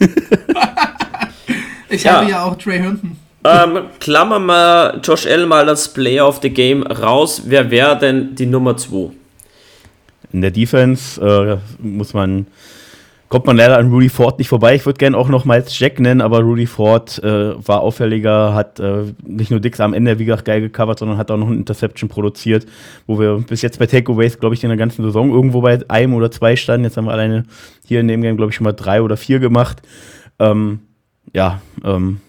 ich ja. habe ja auch Trey Herndon. Ähm, klammern wir Josh Allen mal als Player of the Game raus. Wer wäre denn die Nummer 2? In der Defense äh, muss man kommt man leider an Rudy Ford nicht vorbei. Ich würde gerne auch noch Miles Jack nennen, aber Rudy Ford äh, war auffälliger, hat äh, nicht nur Dix am Ende wie gesagt geil gecovert, sondern hat auch noch eine Interception produziert, wo wir bis jetzt bei Takeaways, glaube ich, in der ganzen Saison irgendwo bei einem oder zwei standen. Jetzt haben wir alleine hier in dem Game, glaube ich, schon mal drei oder vier gemacht. Ähm, ja, ähm,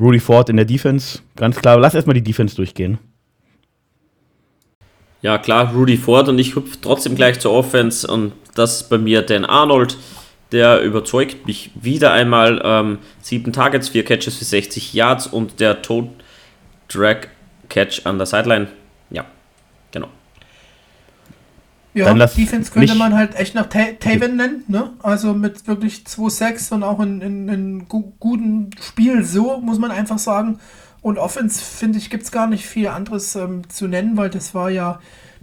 Rudy Ford in der Defense, ganz klar. Lass erstmal die Defense durchgehen. Ja, klar, Rudy Ford und ich hüpfe trotzdem gleich zur Offense und das ist bei mir Dan Arnold. Der überzeugt mich wieder einmal. Ähm, sieben Targets, vier Catches für 60 Yards und der Toe Drag Catch an der Sideline. Ja, genau. Ja, Dann Defense könnte man halt echt nach Taven nennen, ne? Also mit wirklich 2-6 und auch in, in, in gu guten Spiel so, muss man einfach sagen. Und Offense, finde ich, gibt es gar nicht viel anderes ähm, zu nennen, weil das war ja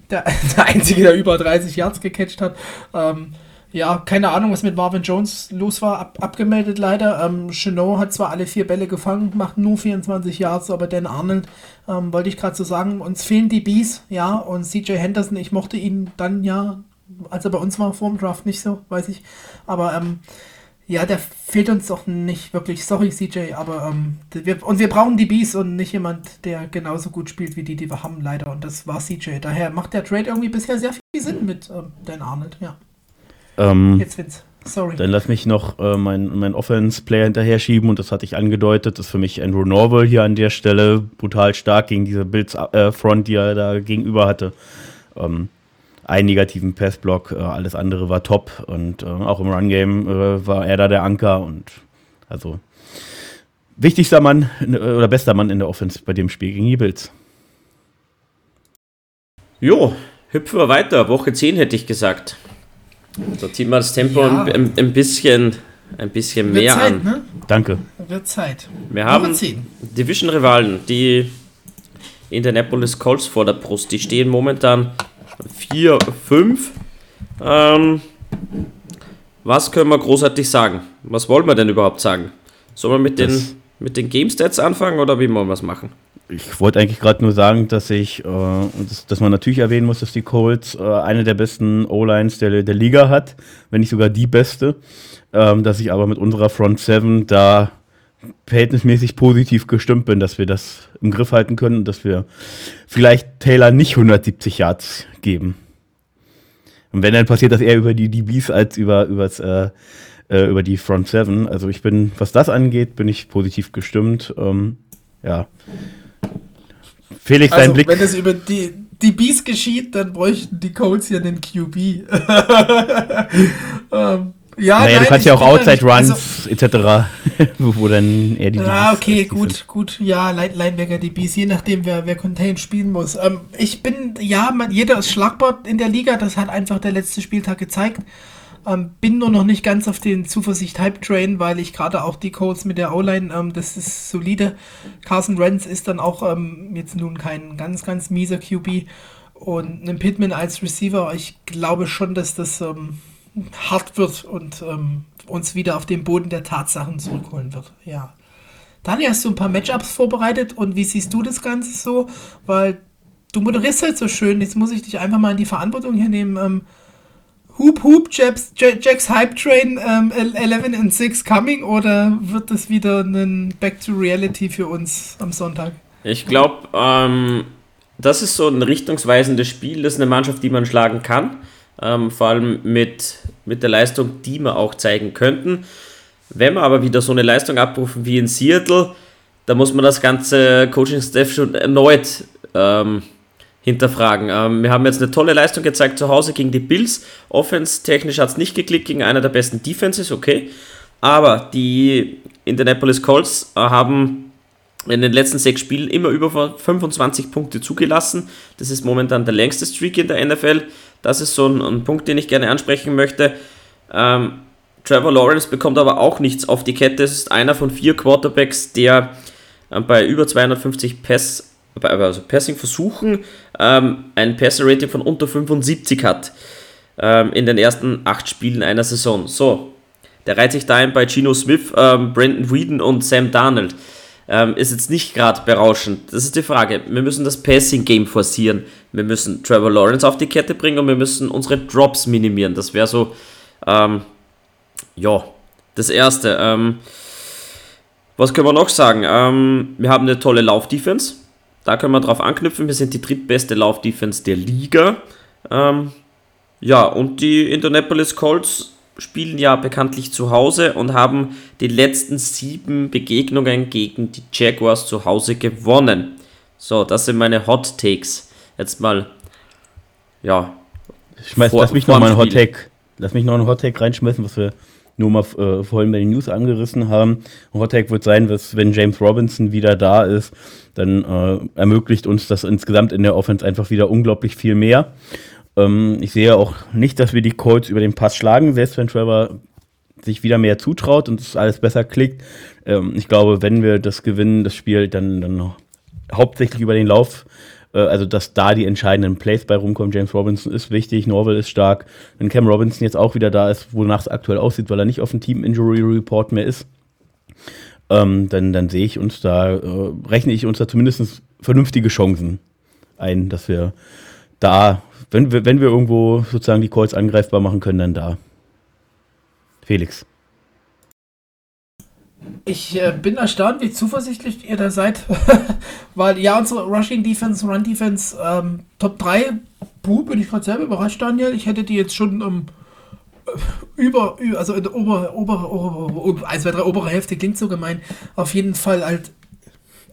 der, der Einzige, der über 30 Yards gecatcht hat. Ähm, ja, keine Ahnung, was mit Marvin Jones los war, ab, abgemeldet leider. Ähm, Chenot hat zwar alle vier Bälle gefangen, macht nur 24 Yards, aber Dan Arnold, ähm, wollte ich gerade so sagen, uns fehlen die Bees, ja, und CJ Henderson, ich mochte ihn dann ja, als er bei uns war, vor dem Draft nicht so, weiß ich, aber ähm, ja, der fehlt uns doch nicht wirklich. Sorry, CJ, aber ähm, wir, und wir brauchen die Bees und nicht jemand, der genauso gut spielt wie die, die wir haben, leider. Und das war CJ. Daher macht der Trade irgendwie bisher sehr viel Sinn mit ähm, Dan Arnold, ja. Ähm, Jetzt Vince. Sorry. Dann lass mich noch äh, meinen mein Offense-Player hinterher schieben und das hatte ich angedeutet. Das ist für mich Andrew Norwell hier an der Stelle brutal stark gegen diese Bills-Front, äh, die er da gegenüber hatte. Ähm, einen negativen Passblock, äh, alles andere war top und äh, auch im Run-Game äh, war er da der Anker und also wichtigster Mann oder bester Mann in der Offense bei dem Spiel gegen die Bills. Jo, hüpfen wir weiter. Woche 10 hätte ich gesagt. So ziehen wir das Tempo ja. ein, ein, bisschen, ein bisschen mehr Zeit, an. Ne? Danke. Wird Zeit. Wir haben Division-Rivalen, die Indianapolis Colts vor der Brust. Die stehen momentan 4, 5. Ähm, was können wir großartig sagen? Was wollen wir denn überhaupt sagen? Sollen wir mit den, mit den Game Stats anfangen oder wie wollen wir es machen? Ich wollte eigentlich gerade nur sagen, dass ich, äh, dass, dass, man natürlich erwähnen muss, dass die Colts äh, eine der besten O-Lines der, der Liga hat, wenn nicht sogar die beste. Ähm, dass ich aber mit unserer Front 7 da verhältnismäßig positiv gestimmt bin, dass wir das im Griff halten können und dass wir vielleicht Taylor nicht 170 Yards geben. Und wenn dann passiert das eher über die DBs als über, übers, äh, äh, über die Front Seven. Also ich bin, was das angeht, bin ich positiv gestimmt. Ähm, ja. Felix, also, dein Blick. Wenn es über die DBs geschieht, dann bräuchten die Colts ja den QB. ähm, ja, naja, nein, du kannst ja auch Outside Runs also, etc., wo dann eher die Ja, okay, gut, sind. gut. Ja, Linebacker DBs, je nachdem, wer, wer Contain spielen muss. Ähm, ich bin, ja, man, jeder ist schlagbar in der Liga, das hat einfach der letzte Spieltag gezeigt. Ähm, bin nur noch nicht ganz auf den Zuversicht-Hype-Train, weil ich gerade auch die Colts mit der O-Line, ähm, das ist solide. Carson Wentz ist dann auch ähm, jetzt nun kein ganz, ganz mieser QB. Und ein Pittman als Receiver, ich glaube schon, dass das ähm, hart wird und ähm, uns wieder auf den Boden der Tatsachen zurückholen wird. Ja. Daniel, hast du ein paar Matchups vorbereitet und wie siehst du das Ganze so? Weil du moderierst halt so schön, jetzt muss ich dich einfach mal in die Verantwortung hier nehmen. Ähm, Hoop Hoop, Jacks, Jacks Hype Train ähm, 11 and 6 coming oder wird das wieder ein Back to Reality für uns am Sonntag? Ich glaube, ähm, das ist so ein richtungsweisendes Spiel. Das ist eine Mannschaft, die man schlagen kann ähm, vor allem mit, mit der Leistung, die wir auch zeigen könnten. Wenn wir aber wieder so eine Leistung abrufen wie in Seattle, da muss man das ganze Coaching-Staff schon erneut ähm, hinterfragen. Ähm, wir haben jetzt eine tolle Leistung gezeigt zu Hause gegen die Bills. Offense-technisch hat es nicht geklickt gegen einer der besten Defenses, okay. Aber die Indianapolis Colts äh, haben in den letzten sechs Spielen immer über 25 Punkte zugelassen. Das ist momentan der längste Streak in der NFL. Das ist so ein, ein Punkt, den ich gerne ansprechen möchte. Ähm, Trevor Lawrence bekommt aber auch nichts auf die Kette. Es ist einer von vier Quarterbacks, der äh, bei über 250 Pass, also Passing-Versuchen ähm, ein Passer-Rating von unter 75 hat ähm, in den ersten acht Spielen einer Saison. So, der reiht sich da ein bei Gino Smith, ähm, Brandon Whedon und Sam Darnold. Ähm, ist jetzt nicht gerade berauschend. Das ist die Frage. Wir müssen das Passing-Game forcieren. Wir müssen Trevor Lawrence auf die Kette bringen und wir müssen unsere Drops minimieren. Das wäre so, ähm, ja, das Erste. Ähm, was können wir noch sagen? Ähm, wir haben eine tolle Lauf-Defense. Da können wir drauf anknüpfen. Wir sind die drittbeste Lauf-Defense der Liga. Ähm, ja, und die Indianapolis Colts spielen ja bekanntlich zu Hause und haben die letzten sieben Begegnungen gegen die Jaguars zu Hause gewonnen. So, das sind meine Hot Takes. Jetzt mal, ja. Schmeiß, vor, lass mich noch mal ein Hot Take. Lass mich noch einen Hot Take reinschmeißen, was wir nur mal äh, vorhin bei den News angerissen haben. Ein Hot Take wird sein, dass wenn James Robinson wieder da ist, dann äh, ermöglicht uns das insgesamt in der Offense einfach wieder unglaublich viel mehr. Ähm, ich sehe auch nicht, dass wir die Colts über den Pass schlagen, selbst wenn Trevor sich wieder mehr zutraut und es alles besser klickt. Ähm, ich glaube, wenn wir das gewinnen, das Spiel, dann, dann hauptsächlich über den Lauf, äh, also dass da die entscheidenden Plays bei rumkommen. James Robinson ist wichtig, Norwell ist stark. Wenn Cam Robinson jetzt auch wieder da ist, wonach es aktuell aussieht, weil er nicht auf dem Team Injury Report mehr ist, ähm, dann, dann sehe ich uns da, äh, rechne ich uns da zumindest vernünftige Chancen ein, dass wir da wenn wir, wenn wir irgendwo sozusagen die Calls angreifbar machen können, dann da. Felix. Ich äh, bin erstaunt, wie zuversichtlich ihr da seid, weil ja, unsere Rushing Defense, Run Defense, ähm, Top 3, puh, bin ich gerade selber überrascht, Daniel. Ich hätte die jetzt schon ähm, über, also in der obere, obere, obere, obere, 1, 2, 3, obere Hälfte klingt so gemein, auf jeden Fall halt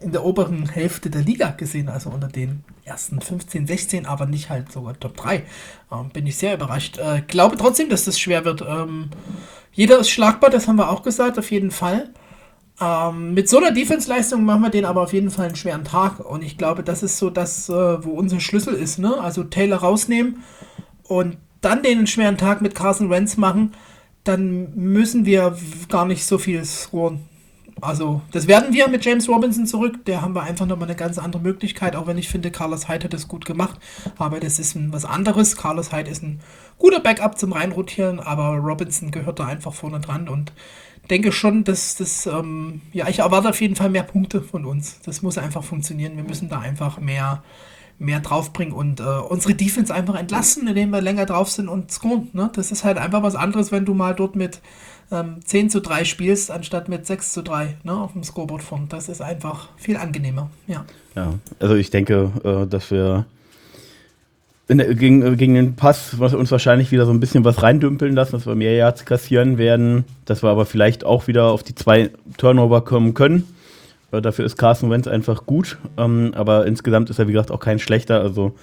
in der oberen Hälfte der Liga gesehen, also unter den ersten 15, 16, aber nicht halt sogar Top 3. Ähm, bin ich sehr überrascht. Äh, glaube trotzdem, dass das schwer wird. Ähm, jeder ist schlagbar, das haben wir auch gesagt, auf jeden Fall. Ähm, mit so einer Defense-Leistung machen wir den aber auf jeden Fall einen schweren Tag. Und ich glaube, das ist so das, äh, wo unser Schlüssel ist. Ne? Also Taylor rausnehmen und dann den schweren Tag mit Carson Wentz machen. Dann müssen wir gar nicht so viel scoren. Also, das werden wir mit James Robinson zurück. Der haben wir einfach nochmal eine ganz andere Möglichkeit, auch wenn ich finde, Carlos Hyde hat das gut gemacht. Aber das ist ein, was anderes. Carlos Hyde ist ein guter Backup zum Reinrotieren, aber Robinson gehört da einfach vorne dran und denke schon, dass das, ähm, ja, ich erwarte auf jeden Fall mehr Punkte von uns. Das muss einfach funktionieren. Wir müssen da einfach mehr, mehr draufbringen und äh, unsere Defense einfach entlasten, indem wir länger drauf sind und scoren. Ne? Das ist halt einfach was anderes, wenn du mal dort mit ähm, 10 zu 3 spielst, anstatt mit 6 zu 3 ne, auf dem Scoreboard von. Das ist einfach viel angenehmer. Ja, ja also ich denke, äh, dass wir der, gegen, äh, gegen den Pass was uns wahrscheinlich wieder so ein bisschen was reindümpeln lassen, dass wir mehr Yards kassieren werden, dass wir aber vielleicht auch wieder auf die zwei Turnover kommen können. Äh, dafür ist Carson Wentz einfach gut, ähm, aber insgesamt ist er, wie gesagt, auch kein schlechter. Also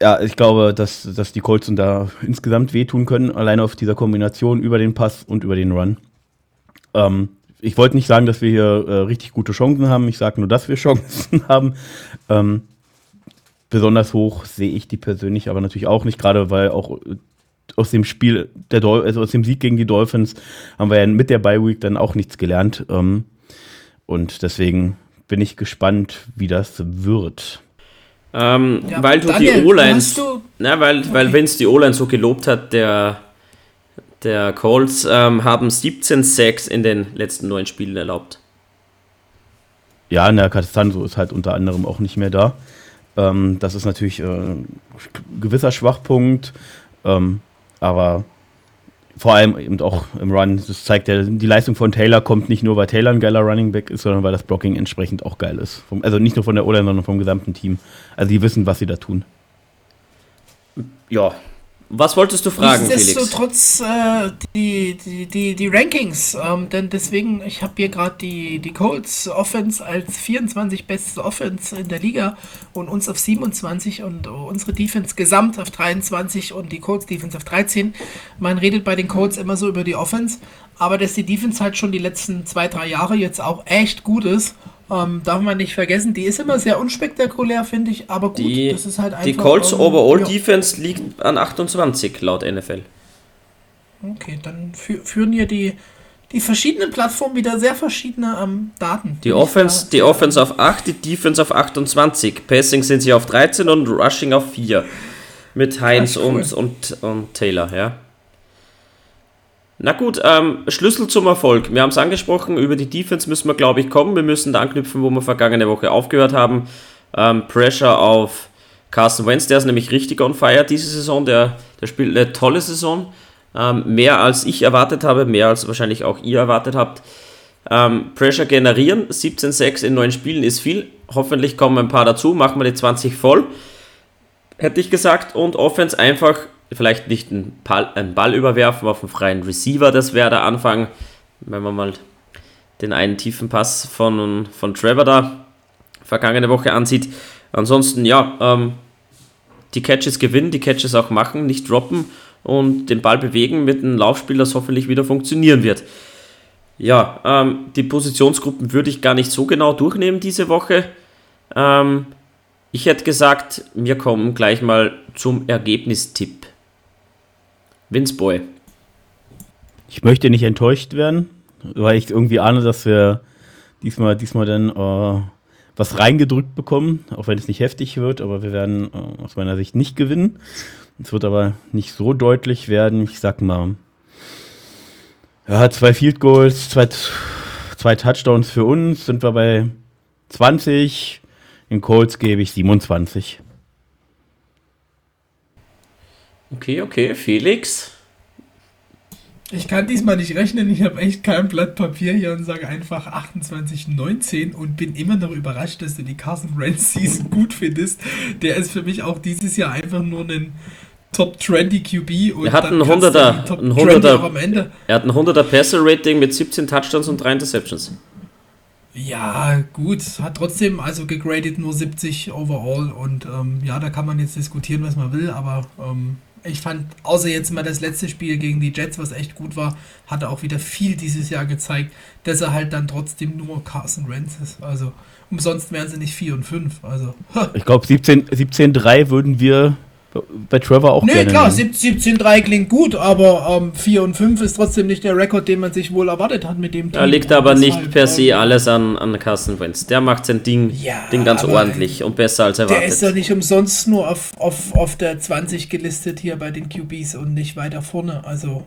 ja, ich glaube, dass, dass die Colts da insgesamt wehtun können, alleine auf dieser Kombination über den Pass und über den Run. Ähm, ich wollte nicht sagen, dass wir hier äh, richtig gute Chancen haben. Ich sage nur, dass wir Chancen haben. Ähm, besonders hoch sehe ich die persönlich aber natürlich auch nicht, gerade weil auch äh, aus dem Spiel, der Dol also aus dem Sieg gegen die Dolphins, haben wir ja mit der Bye Week dann auch nichts gelernt. Ähm, und deswegen bin ich gespannt, wie das wird. Ähm, ja, weil du Daniel, die O-Line, weil, okay. weil Vince die O-Line so gelobt hat, der, der Colts ähm, haben 17 Sacks in den letzten neun Spielen erlaubt. Ja, der Castanzo ist halt unter anderem auch nicht mehr da. Ähm, das ist natürlich äh, ein gewisser Schwachpunkt, ähm, aber vor allem eben auch im Run. Das zeigt ja, die Leistung von Taylor kommt nicht nur, weil Taylor ein geiler Running Back ist, sondern weil das Blocking entsprechend auch geil ist. Vom, also nicht nur von der O-Line, sondern vom gesamten Team. Also die wissen, was sie da tun. Ja, Was wolltest du fragen, Felix? Nichtsdestotrotz äh, die, die, die, die Rankings, ähm, denn deswegen, ich habe hier gerade die, die Colts Offense als 24 beste Offense in der Liga und uns auf 27 und unsere Defense gesamt auf 23 und die Colts Defense auf 13. Man redet bei den Colts immer so über die Offense, aber dass die Defense halt schon die letzten zwei, drei Jahre jetzt auch echt gut ist ähm, darf man nicht vergessen, die ist immer sehr unspektakulär, finde ich, aber gut, die, das ist halt einfach. Die Colts ähm, Overall ja. Defense liegt an 28 laut NFL. Okay, dann fü führen hier die, die verschiedenen Plattformen wieder sehr verschiedene ähm, Daten. Die Offense, die Offense auf 8, die Defense auf 28. Passing sind sie auf 13 und Rushing auf 4. Mit Heinz cool. und, und, und Taylor, ja. Na gut, ähm, Schlüssel zum Erfolg. Wir haben es angesprochen, über die Defense müssen wir, glaube ich, kommen. Wir müssen da anknüpfen, wo wir vergangene Woche aufgehört haben. Ähm, Pressure auf Carson Wentz, der ist nämlich richtig on fire diese Saison. Der, der spielt eine tolle Saison. Ähm, mehr als ich erwartet habe, mehr als wahrscheinlich auch ihr erwartet habt. Ähm, Pressure generieren, 17-6 in neun Spielen ist viel. Hoffentlich kommen ein paar dazu, machen wir die 20 voll. Hätte ich gesagt. Und Offense einfach vielleicht nicht einen Ball, einen Ball überwerfen auf einen freien Receiver, das wäre der Anfang, wenn man mal den einen tiefen Pass von, von Trevor da vergangene Woche ansieht. Ansonsten, ja, ähm, die Catches gewinnen, die Catches auch machen, nicht droppen und den Ball bewegen mit einem Laufspiel, das hoffentlich wieder funktionieren wird. Ja, ähm, die Positionsgruppen würde ich gar nicht so genau durchnehmen diese Woche. Ähm, ich hätte gesagt, wir kommen gleich mal zum Ergebnistipp. Vince Boy. Ich möchte nicht enttäuscht werden, weil ich irgendwie ahne, dass wir diesmal, diesmal dann äh, was reingedrückt bekommen, auch wenn es nicht heftig wird, aber wir werden äh, aus meiner Sicht nicht gewinnen. Es wird aber nicht so deutlich werden. Ich sag mal, ja, zwei Field Goals, zwei, zwei Touchdowns für uns, sind wir bei 20. In Colts gebe ich 27. Okay, okay, Felix. Ich kann diesmal nicht rechnen, ich habe echt kein Blatt Papier hier und sage einfach 28,19 und bin immer noch überrascht, dass du die Carson Wentz Season gut findest. Der ist für mich auch dieses Jahr einfach nur ein Top 20 QB und er hat ein 100er, ein 100er am Ende. Er hat ein 100er Passer Rating mit 17 Touchdowns und 3 Interceptions. Ja, gut, hat trotzdem also gegradet nur 70 overall und ähm, ja, da kann man jetzt diskutieren, was man will, aber ähm, ich fand, außer jetzt mal das letzte Spiel gegen die Jets, was echt gut war, hat er auch wieder viel dieses Jahr gezeigt, dass er halt dann trotzdem nur Carson Wentz ist. Also umsonst wären sie nicht 4 und 5. Also, ich glaube, 17-3 17 würden wir bei Trevor auch nee, gerne. Nee, klar, 17-3 klingt gut, aber ähm, 4 und 5 ist trotzdem nicht der Rekord, den man sich wohl erwartet hat mit dem Team. Da liegt aber nicht halt, per se alles an, an Carson Wentz. Der macht sein Ding, ja, Ding ganz ordentlich und besser als erwartet. Der ist doch nicht umsonst nur auf, auf, auf der 20 gelistet hier bei den QBs und nicht weiter vorne. Also.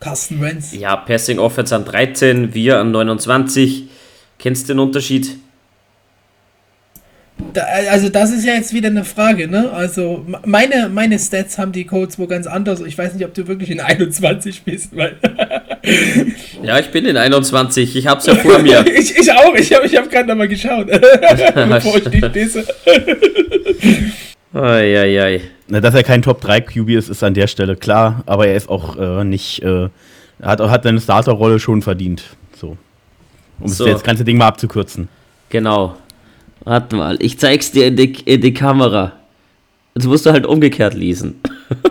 Carsten Wentz. Ja, Passing Offense an 13, wir an 29. Kennst du den Unterschied? Da, also das ist ja jetzt wieder eine Frage, ne? Also meine, meine Stats haben die Codes wo ganz anders. Ich weiß nicht, ob du wirklich in 21 bist, weil. ja, ich bin in 21. Ich hab's ja vor mir. ich, ich auch. Ich habe ich hab gerade nochmal geschaut, bevor ich dich lese. Eieiei. Na, dass er kein Top 3 QB ist, ist an der Stelle klar, aber er ist auch äh, nicht, äh, hat, hat seine Starterrolle schon verdient. So. Um so. das ganze Ding mal abzukürzen. Genau. Warte mal, ich zeig's dir in die, in die Kamera. Jetzt musst du halt umgekehrt lesen.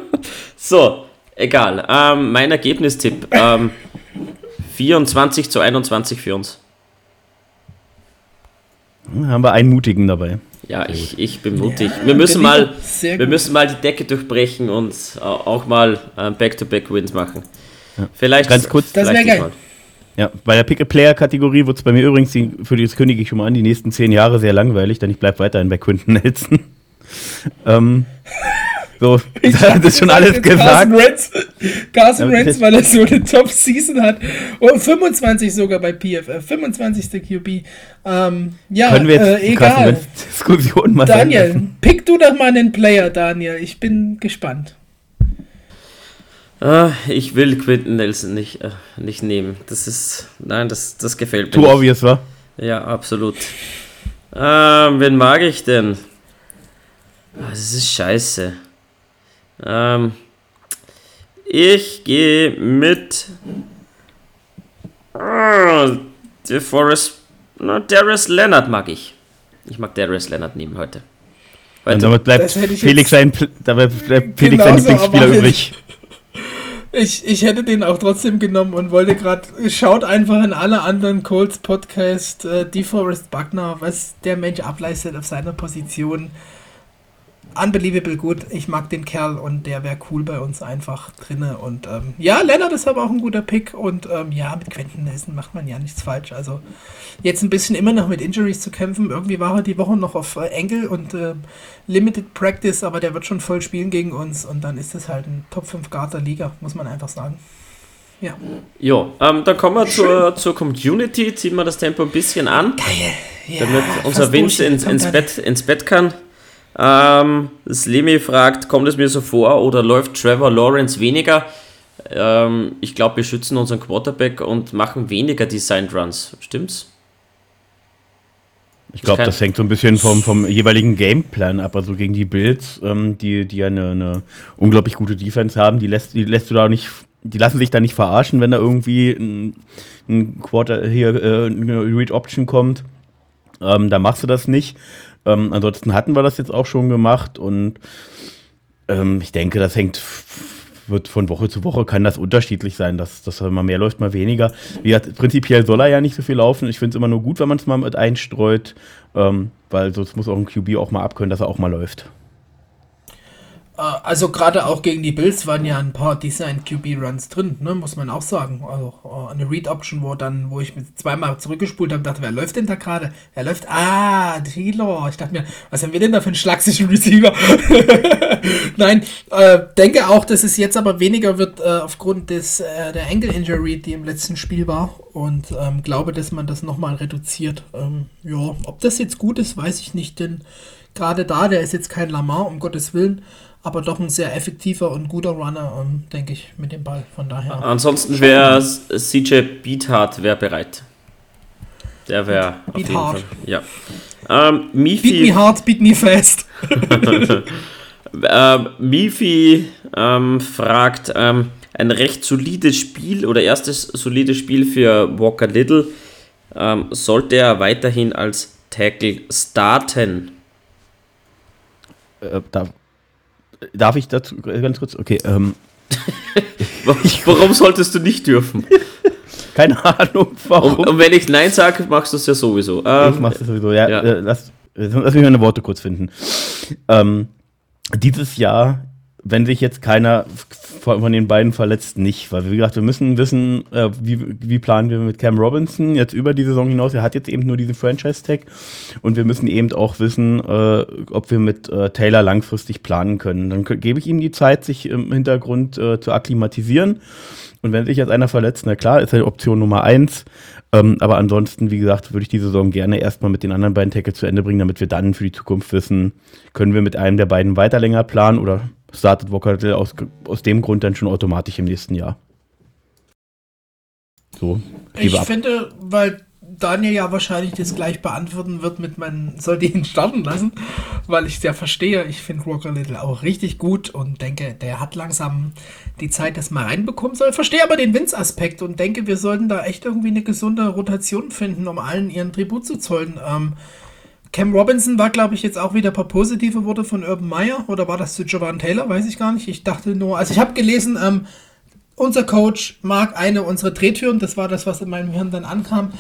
so, egal. Ähm, mein Ergebnistipp. Ähm, 24 zu 21 für uns. Hm, haben wir einen Mutigen dabei. Ja, ich, ich bin mutig. Ja, wir, müssen mal, wir müssen mal die Decke durchbrechen und auch mal ähm, Back-to-Back-Wins machen. Ja. Vielleicht ganz kurz. Das wäre geil. Mal. Ja, bei der Pick-a-Player-Kategorie wird es bei mir übrigens, die, für das kündige ich schon mal an, die nächsten zehn Jahre sehr langweilig, denn ich bleibe weiterhin bei Quinton Nelson. ähm, so, ich das ist schon alles gesagt. Carson Wentz, Carson Wentz, weil er so eine Top-Season hat. Und 25 sogar bei PFF, 25. QB. Ähm, ja, Können wir jetzt äh, egal. Diskussion machen? Daniel, pick du doch mal einen Player, Daniel. Ich bin gespannt. Ah, ich will Quinton Nelson nicht, äh, nicht nehmen. Das ist. Nein, das, das gefällt mir. Too nicht. obvious, wa? Ja, absolut. Ähm, wen mag ich denn? Ah, das ist scheiße. Ähm, ich gehe mit oh, DeForest. Na, Darius Leonard mag ich. Ich mag Darius Leonard nehmen heute. Und damit bleibt Felix sein, damit bleibt Felix sein Lieblingsspieler übrig. Ich, ich hätte den auch trotzdem genommen und wollte gerade, schaut einfach in alle anderen Colts Podcast, äh, DeForest Buckner, was der Mensch ableistet auf seiner Position unbelievable gut. Ich mag den Kerl und der wäre cool bei uns einfach drinne. Und ähm, ja, Leonard ist aber auch ein guter Pick. Und ähm, ja, mit Quentin Nelson macht man ja nichts falsch. Also jetzt ein bisschen immer noch mit Injuries zu kämpfen. Irgendwie war er die Woche noch auf äh, Engel und äh, Limited Practice, aber der wird schon voll spielen gegen uns. Und dann ist es halt ein Top 5 Guard der Liga, muss man einfach sagen. Ja. Jo, ähm, dann kommen wir zur, zur Community, ziehen wir das Tempo ein bisschen an. Geil. Ja, damit unser Vince ins, ins, Bett, ins Bett kann. Ähm, Slimy fragt, kommt es mir so vor oder läuft Trevor Lawrence weniger? Ähm, ich glaube, wir schützen unseren Quarterback und machen weniger Designed Runs. Stimmt's? Ich glaube, das hängt so ein bisschen vom, vom jeweiligen Gameplan ab. Also gegen die Bills, ähm, die, die eine, eine unglaublich gute Defense haben, die lässt, die lässt du da nicht, die lassen sich da nicht verarschen, wenn da irgendwie ein, ein Quarter hier äh, eine Read Option kommt. Ähm, da machst du das nicht. Ähm, ansonsten hatten wir das jetzt auch schon gemacht und ähm, ich denke, das hängt wird von Woche zu Woche kann das unterschiedlich sein, dass, dass mal mehr läuft, mal weniger. Wie hat, prinzipiell soll er ja nicht so viel laufen. Ich finde es immer nur gut, wenn man es mal mit einstreut, ähm, weil sonst muss auch ein QB auch mal abkönnen, dass er auch mal läuft. Äh, also gerade auch gegen die Bills waren ja ein paar Design QB Runs drin, ne, muss man auch sagen. Also äh, eine Read Option, wo dann, wo ich zweimal zurückgespult habe, dachte, wer läuft denn da gerade? Wer läuft? Ah, Taylor. Ich dachte mir, was haben wir denn da für einen schlagsigen Receiver? Nein, äh, denke auch, dass es jetzt aber weniger wird äh, aufgrund des äh, der Ankle Injury, die im letzten Spiel war und ähm, glaube, dass man das nochmal reduziert. Ähm, ja, ob das jetzt gut ist, weiß ich nicht, denn gerade da, der ist jetzt kein Lamar, um Gottes Willen aber doch ein sehr effektiver und guter Runner, um, ähm, denke ich, mit dem Ball. Von daher. Ansonsten wäre CJ Beathard wäre bereit. Der wäre auf jeden hard. Fall. Ja. Ähm, Mifi, beat me hard, beat me fast. ähm, Mifi ähm, fragt, ähm, ein recht solides Spiel oder erstes solides Spiel für Walker Little. Ähm, sollte er weiterhin als Tackle starten? Äh, da Darf ich dazu ganz kurz? Okay. Ähm, warum solltest du nicht dürfen? Keine Ahnung, warum. Und, und wenn ich Nein sage, machst du es ja sowieso. Ähm, ich mach's das sowieso, ja. ja. Äh, lass, lass mich meine Worte kurz finden. Ähm, dieses Jahr wenn sich jetzt keiner von den beiden verletzt, nicht. Weil, wie gesagt, wir müssen wissen, äh, wie, wie planen wir mit Cam Robinson jetzt über die Saison hinaus. Er hat jetzt eben nur diesen Franchise-Tag. Und wir müssen eben auch wissen, äh, ob wir mit äh, Taylor langfristig planen können. Dann gebe ich ihm die Zeit, sich im Hintergrund äh, zu akklimatisieren. Und wenn sich jetzt einer verletzt, na klar, ist er Option Nummer eins. Ähm, aber ansonsten, wie gesagt, würde ich die Saison gerne erstmal mit den anderen beiden Tackles zu Ende bringen, damit wir dann für die Zukunft wissen, können wir mit einem der beiden weiter länger planen oder startet Vocal aus, aus dem Grund dann schon automatisch im nächsten Jahr. So, ich ab. finde, weil Daniel ja wahrscheinlich das gleich beantworten wird mit man sollte ihn starten lassen, weil ich es ja verstehe. Ich finde Walker Little auch richtig gut und denke, der hat langsam die Zeit, das mal reinbekommen soll. Verstehe aber den Vince-Aspekt und denke, wir sollten da echt irgendwie eine gesunde Rotation finden, um allen ihren Tribut zu zollen. Ähm, Cam Robinson war, glaube ich, jetzt auch wieder ein paar positive Worte von Urban Meyer. Oder war das zu Jovan Taylor? Weiß ich gar nicht. Ich dachte nur, also ich habe gelesen, ähm, unser Coach mag eine unserer Drehtüren. Das war das, was in meinem Hirn dann ankam.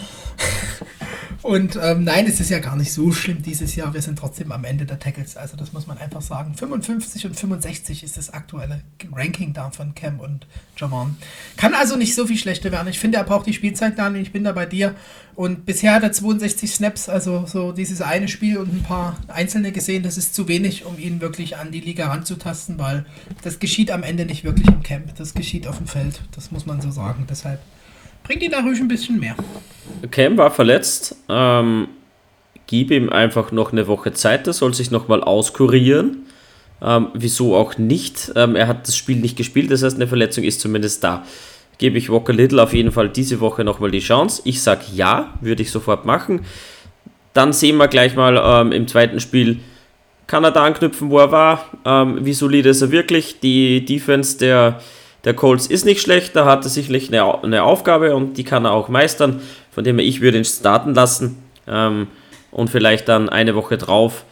Und ähm, nein, es ist ja gar nicht so schlimm dieses Jahr. Wir sind trotzdem am Ende der Tackles. Also das muss man einfach sagen. 55 und 65 ist das aktuelle Ranking da von Cam und Javon. Kann also nicht so viel schlechter werden. Ich finde, er braucht die Spielzeit dann. Ich bin da bei dir. Und bisher hat er 62 Snaps, also so dieses eine Spiel und ein paar einzelne gesehen. Das ist zu wenig, um ihn wirklich an die Liga ranzutasten, weil das geschieht am Ende nicht wirklich im Camp. Das geschieht auf dem Feld. Das muss man so sagen. Deshalb bringt ihn da ruhig ein bisschen mehr. Cam war verletzt. Ähm, gib ihm einfach noch eine Woche Zeit. Er soll sich nochmal auskurieren. Ähm, wieso auch nicht? Ähm, er hat das Spiel nicht gespielt, das heißt, eine Verletzung ist zumindest da. Gebe ich Walker Little auf jeden Fall diese Woche nochmal die Chance. Ich sage ja, würde ich sofort machen. Dann sehen wir gleich mal ähm, im zweiten Spiel, kann er da anknüpfen, wo er war? Ähm, wie solide ist er wirklich? Die Defense der, der Colts ist nicht schlecht, da hat er sicherlich eine, eine Aufgabe und die kann er auch meistern. Von dem her, ich würde ihn starten lassen ähm, und vielleicht dann eine Woche drauf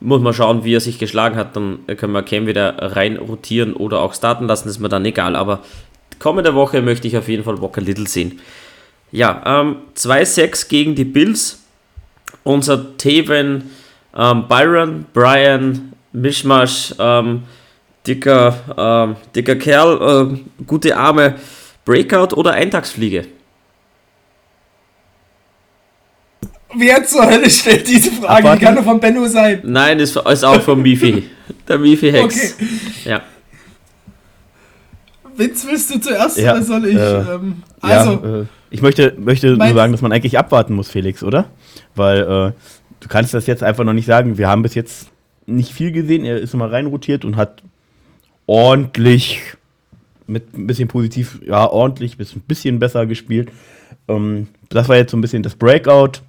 muss man schauen, wie er sich geschlagen hat. Dann können wir Cam wieder rein rotieren oder auch starten lassen, ist mir dann egal. Aber kommende Woche möchte ich auf jeden Fall Walker Little sehen. Ja, ähm, 2-6 gegen die Bills. Unser Taven ähm, Byron, Brian, Mischmasch, ähm, dicker, ähm, dicker Kerl, äh, gute Arme, Breakout oder Eintagsfliege? Wer zur Hölle stellt diese Frage? Die kann nur von Benno sein. Nein, ist, ist auch von Mifi. Der Mifi Hex. Okay. Ja. Vince, willst du zuerst ja, oder soll ich? Äh, ähm, also. Ja, äh, ich möchte, möchte nur sagen, dass man eigentlich abwarten muss, Felix, oder? Weil äh, du kannst das jetzt einfach noch nicht sagen. Wir haben bis jetzt nicht viel gesehen. Er ist immer reinrotiert und hat ordentlich, mit ein bisschen positiv, ja, ordentlich, bis ein bisschen besser gespielt. Ähm, das war jetzt so ein bisschen das Breakout.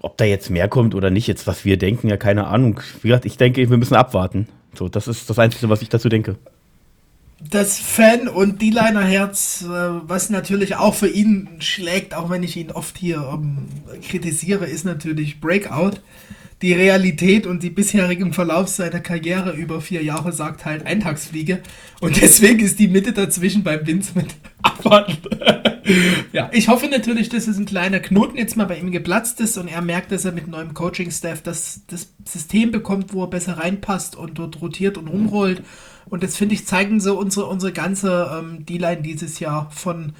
Ob da jetzt mehr kommt oder nicht, jetzt was wir denken, ja, keine Ahnung. Wie gesagt, ich denke, wir müssen abwarten. So, das ist das Einzige, was ich dazu denke. Das Fan- und D-Liner-Herz, äh, was natürlich auch für ihn schlägt, auch wenn ich ihn oft hier um, ähm, kritisiere, ist natürlich Breakout die Realität und die bisherigen Verlauf seiner Karriere über vier Jahre sagt halt Eintagsfliege. Und deswegen ist die Mitte dazwischen beim Vince mit abwarten. ja, ich hoffe natürlich, dass es ein kleiner Knoten jetzt mal bei ihm geplatzt ist und er merkt, dass er mit neuem Coaching-Staff das, das System bekommt, wo er besser reinpasst und dort rotiert und rumrollt. Und das finde ich zeigen so unsere, unsere ganze ähm, D-Line dieses Jahr von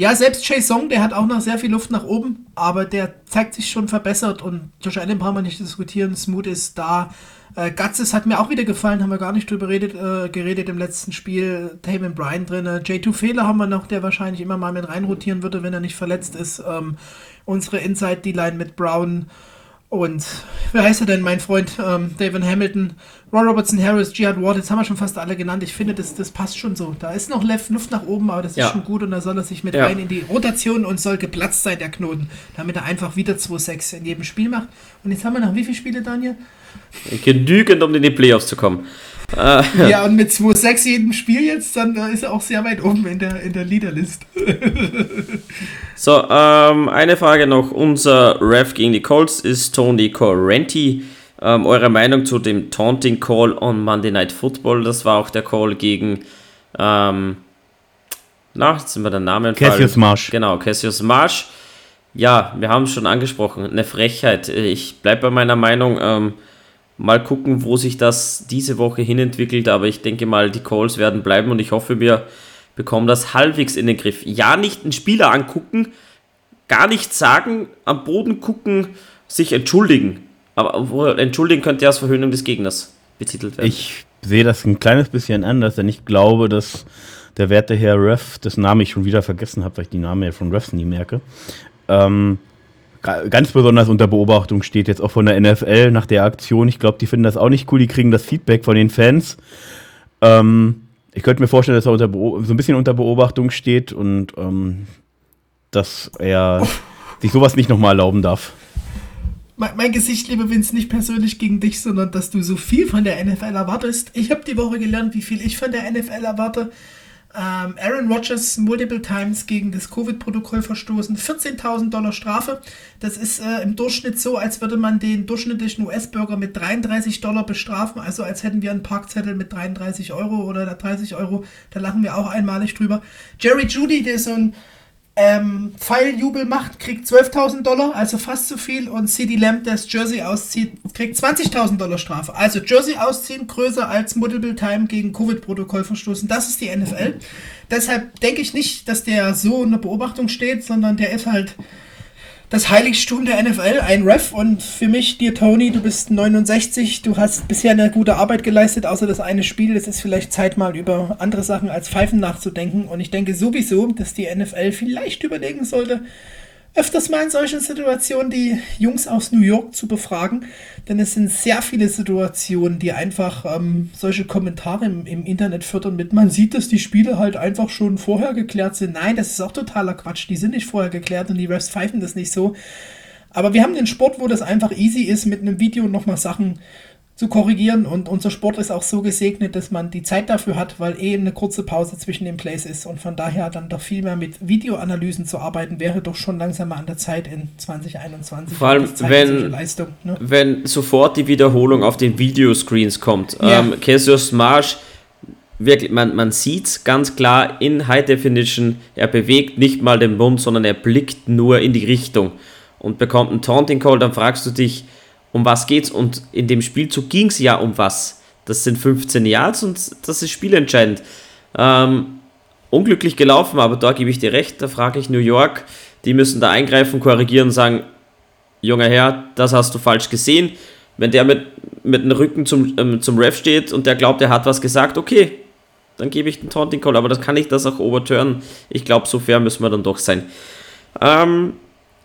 ja, selbst Chase Song, der hat auch noch sehr viel Luft nach oben, aber der zeigt sich schon verbessert und Josh Allen brauchen wir nicht diskutieren. Smooth ist da. Äh, Gutzes hat mir auch wieder gefallen, haben wir gar nicht drüber redet, äh, geredet im letzten Spiel. Taman Bryan drin. J2 Fehler haben wir noch, der wahrscheinlich immer mal mit reinrotieren würde, wenn er nicht verletzt ist. Ähm, unsere Inside D-Line mit Brown und wer heißt er denn, mein Freund? Ähm, David Hamilton, Ron Robertson, Harris, Jihad Ward, jetzt haben wir schon fast alle genannt. Ich finde, das, das passt schon so. Da ist noch Luft nach oben, aber das ja. ist schon gut und da soll er sich mit ja. rein in die Rotation und soll geplatzt sein, der Knoten, damit er einfach wieder 2-6 in jedem Spiel macht. Und jetzt haben wir noch wie viele Spiele, Daniel? Genügend, um in die Playoffs zu kommen. Ja, und mit 2-6 jedem Spiel jetzt, dann ist er auch sehr weit oben in der, in der Leaderlist. so, ähm, eine Frage noch. Unser Ref gegen die Colts ist Tony Correnti. Ähm, eure Meinung zu dem Taunting Call on Monday Night Football? Das war auch der Call gegen, ähm, na, jetzt sind wir der Name Cassius Marsh. Genau, Cassius Marsh. Ja, wir haben es schon angesprochen, eine Frechheit. Ich bleibe bei meiner Meinung. Ähm, Mal gucken, wo sich das diese Woche hinentwickelt, aber ich denke mal, die Calls werden bleiben und ich hoffe, wir bekommen das halbwegs in den Griff. Ja, nicht einen Spieler angucken, gar nichts sagen, am Boden gucken, sich entschuldigen. Aber entschuldigen könnte ja als Verhöhnung des Gegners betitelt werden. Ich sehe das ein kleines bisschen anders, denn ich glaube, dass der werte Herr Ref, dessen Name ich schon wieder vergessen habe, weil ich die Namen ja von Refs nie merke, ähm, ganz besonders unter Beobachtung steht, jetzt auch von der NFL nach der Aktion. Ich glaube, die finden das auch nicht cool, die kriegen das Feedback von den Fans. Ähm, ich könnte mir vorstellen, dass er unter so ein bisschen unter Beobachtung steht und ähm, dass er sich sowas nicht nochmal erlauben darf. Mein, mein Gesicht, liebe Vince, nicht persönlich gegen dich, sondern dass du so viel von der NFL erwartest. Ich habe die Woche gelernt, wie viel ich von der NFL erwarte. Ähm, Aaron Rodgers multiple times gegen das Covid-Protokoll verstoßen. 14.000 Dollar Strafe. Das ist äh, im Durchschnitt so, als würde man den durchschnittlichen US-Bürger mit 33 Dollar bestrafen. Also als hätten wir einen Parkzettel mit 33 Euro oder 30 Euro. Da lachen wir auch einmalig drüber. Jerry Judy, der ist so ein ähm, Pfeiljubel macht, kriegt 12.000 Dollar, also fast so viel. Und CD Lamb, der das Jersey auszieht, kriegt 20.000 Dollar Strafe. Also Jersey ausziehen, größer als Multiple Time gegen Covid-Protokoll verstoßen. Das ist die NFL. Deshalb denke ich nicht, dass der so in der Beobachtung steht, sondern der ist halt das Heiligtum der NFL, ein Ref. Und für mich, dir Tony, du bist 69, du hast bisher eine gute Arbeit geleistet, außer das eine Spiel. Es ist vielleicht Zeit, mal über andere Sachen als Pfeifen nachzudenken. Und ich denke sowieso, dass die NFL vielleicht überlegen sollte, öfters mal in solchen Situationen die Jungs aus New York zu befragen, denn es sind sehr viele Situationen, die einfach ähm, solche Kommentare im, im, Internet fördern mit, man sieht, dass die Spiele halt einfach schon vorher geklärt sind. Nein, das ist auch totaler Quatsch, die sind nicht vorher geklärt und die Refs pfeifen das nicht so. Aber wir haben den Sport, wo das einfach easy ist, mit einem Video nochmal Sachen zu korrigieren. Und unser Sport ist auch so gesegnet, dass man die Zeit dafür hat, weil eh eine kurze Pause zwischen den Plays ist. Und von daher dann doch viel mehr mit Videoanalysen zu arbeiten, wäre doch schon langsam mal an der Zeit in 2021. Vor allem, wenn, Leistung, ne? wenn sofort die Wiederholung auf den Videoscreens kommt. Ja. Ähm, Cassius Marsh, wirklich, man, man sieht es ganz klar in High Definition, er bewegt nicht mal den Mund, sondern er blickt nur in die Richtung und bekommt einen Taunting Call, dann fragst du dich, um was geht's? Und in dem Spielzug ging es ja um was. Das sind 15 Yards und das ist spielentscheidend. Ähm, unglücklich gelaufen, aber da gebe ich dir recht. Da frage ich New York, die müssen da eingreifen, korrigieren und sagen: Junger Herr, das hast du falsch gesehen. Wenn der mit, mit dem Rücken zum, ähm, zum Ref steht und der glaubt, er hat was gesagt, okay, dann gebe ich den Taunting Call, aber das kann ich das auch overturnen. Ich glaube, so fair müssen wir dann doch sein. Ähm,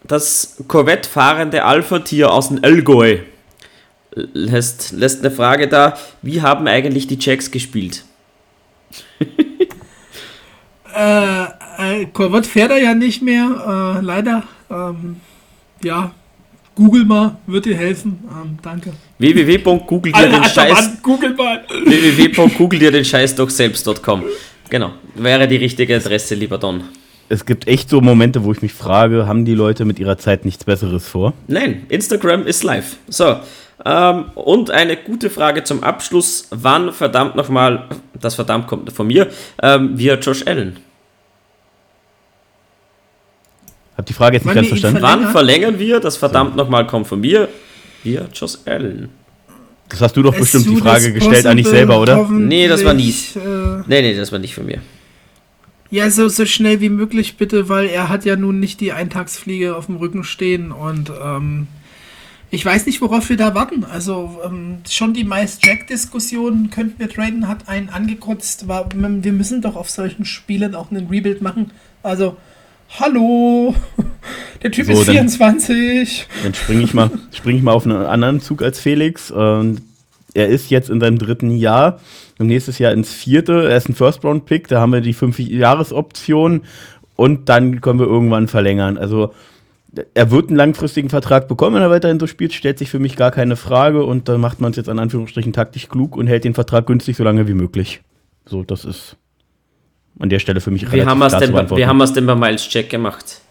das Corvette-fahrende Alpha-Tier aus dem Allgäu lässt, lässt eine Frage da, wie haben eigentlich die Jacks gespielt? äh, äh, Corvette fährt er ja nicht mehr, äh, leider. Ähm, ja, Google mal, wird dir helfen. Ähm, danke. www.google dir den Scheiß. Www.google dir den Scheiß doch selbst.com. Genau, wäre die richtige Adresse, lieber Don es gibt echt so Momente, wo ich mich frage, haben die Leute mit ihrer Zeit nichts Besseres vor? Nein, Instagram ist live. So, ähm, und eine gute Frage zum Abschluss. Wann verdammt nochmal, das verdammt kommt von mir, ähm, via Josh Allen? Hab die Frage jetzt nicht ganz verstanden. Wann verlängern wir, das verdammt so. nochmal kommt von mir, via Josh Allen? Das hast du doch es bestimmt die Frage gestellt an dich selber, oder? Nee, das war nie. Äh, nee, nee, das war nicht von mir. Ja, so, so schnell wie möglich bitte, weil er hat ja nun nicht die Eintagsfliege auf dem Rücken stehen und ähm, ich weiß nicht, worauf wir da warten. Also ähm, schon die Miles Jack-Diskussion, könnten wir traden, hat einen angekotzt. War, wir müssen doch auf solchen Spielen auch einen Rebuild machen. Also, hallo, der Typ so, ist 24. Dann, dann springe ich, mal, spring ich mal auf einen anderen Zug als Felix. Und er ist jetzt in seinem dritten Jahr und nächstes Jahr ins vierte. Er ist ein First-Round-Pick, da haben wir die fünf Jahres-Option und dann können wir irgendwann verlängern. Also er wird einen langfristigen Vertrag bekommen, wenn er weiterhin so spielt, stellt sich für mich gar keine Frage und dann macht man es jetzt an Anführungsstrichen taktisch klug und hält den Vertrag günstig so lange wie möglich. So, das ist an der Stelle für mich wie haben klar denn, Wie haben wir es denn bei Miles Jack gemacht?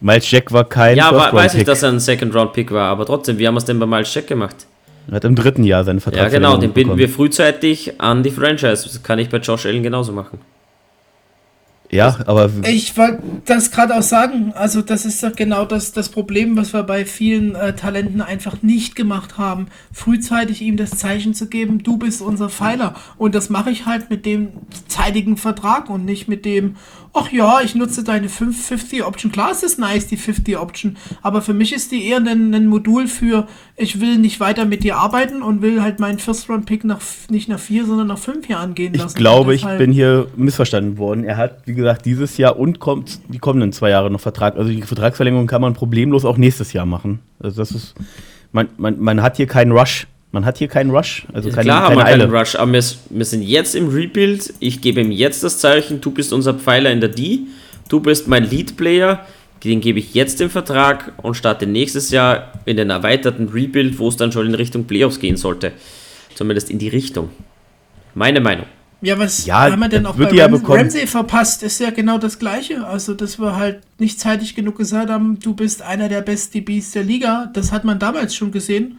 Miles Jack war kein Ja, aber weiß ich, dass er ein Second-Round-Pick war, aber trotzdem, wie haben wir es denn bei Miles Jack gemacht? Er hat im dritten Jahr seinen Vertrag. Ja, genau, den binden wir frühzeitig an die Franchise. Das kann ich bei Josh Allen genauso machen. Ja, aber. Ich wollte das gerade auch sagen. Also, das ist doch genau das, das Problem, was wir bei vielen äh, Talenten einfach nicht gemacht haben. Frühzeitig ihm das Zeichen zu geben, du bist unser Pfeiler. Und das mache ich halt mit dem zeitigen Vertrag und nicht mit dem, ach ja, ich nutze deine 50 Option. Klar, es ist nice, die 50 Option. Aber für mich ist die eher ein, ein Modul für, ich will nicht weiter mit dir arbeiten und will halt meinen First-Round-Pick nach, nicht nach vier, sondern nach fünf Jahren gehen lassen. Ich glaube, ich bin hier missverstanden worden. Er hat, wie gesagt, dieses Jahr und kommt die kommenden zwei Jahre noch Vertrag. Also die Vertragsverlängerung kann man problemlos auch nächstes Jahr machen. Also das ist, man, man, man hat hier keinen Rush. Man hat hier keinen Rush. Also keine, Klar haben wir keinen Rush, aber wir, wir sind jetzt im Rebuild. Ich gebe ihm jetzt das Zeichen, du bist unser Pfeiler in der D. Du bist mein Lead-Player. Den gebe ich jetzt den Vertrag und starte nächstes Jahr in den erweiterten Rebuild, wo es dann schon in Richtung Playoffs gehen sollte. Zumindest in die Richtung. Meine Meinung. Ja, was ja, haben wir denn auch bei Ram Ramsey verpasst? Ist ja genau das Gleiche. Also, dass wir halt nicht zeitig genug gesagt haben, du bist einer der besten DBs der Liga. Das hat man damals schon gesehen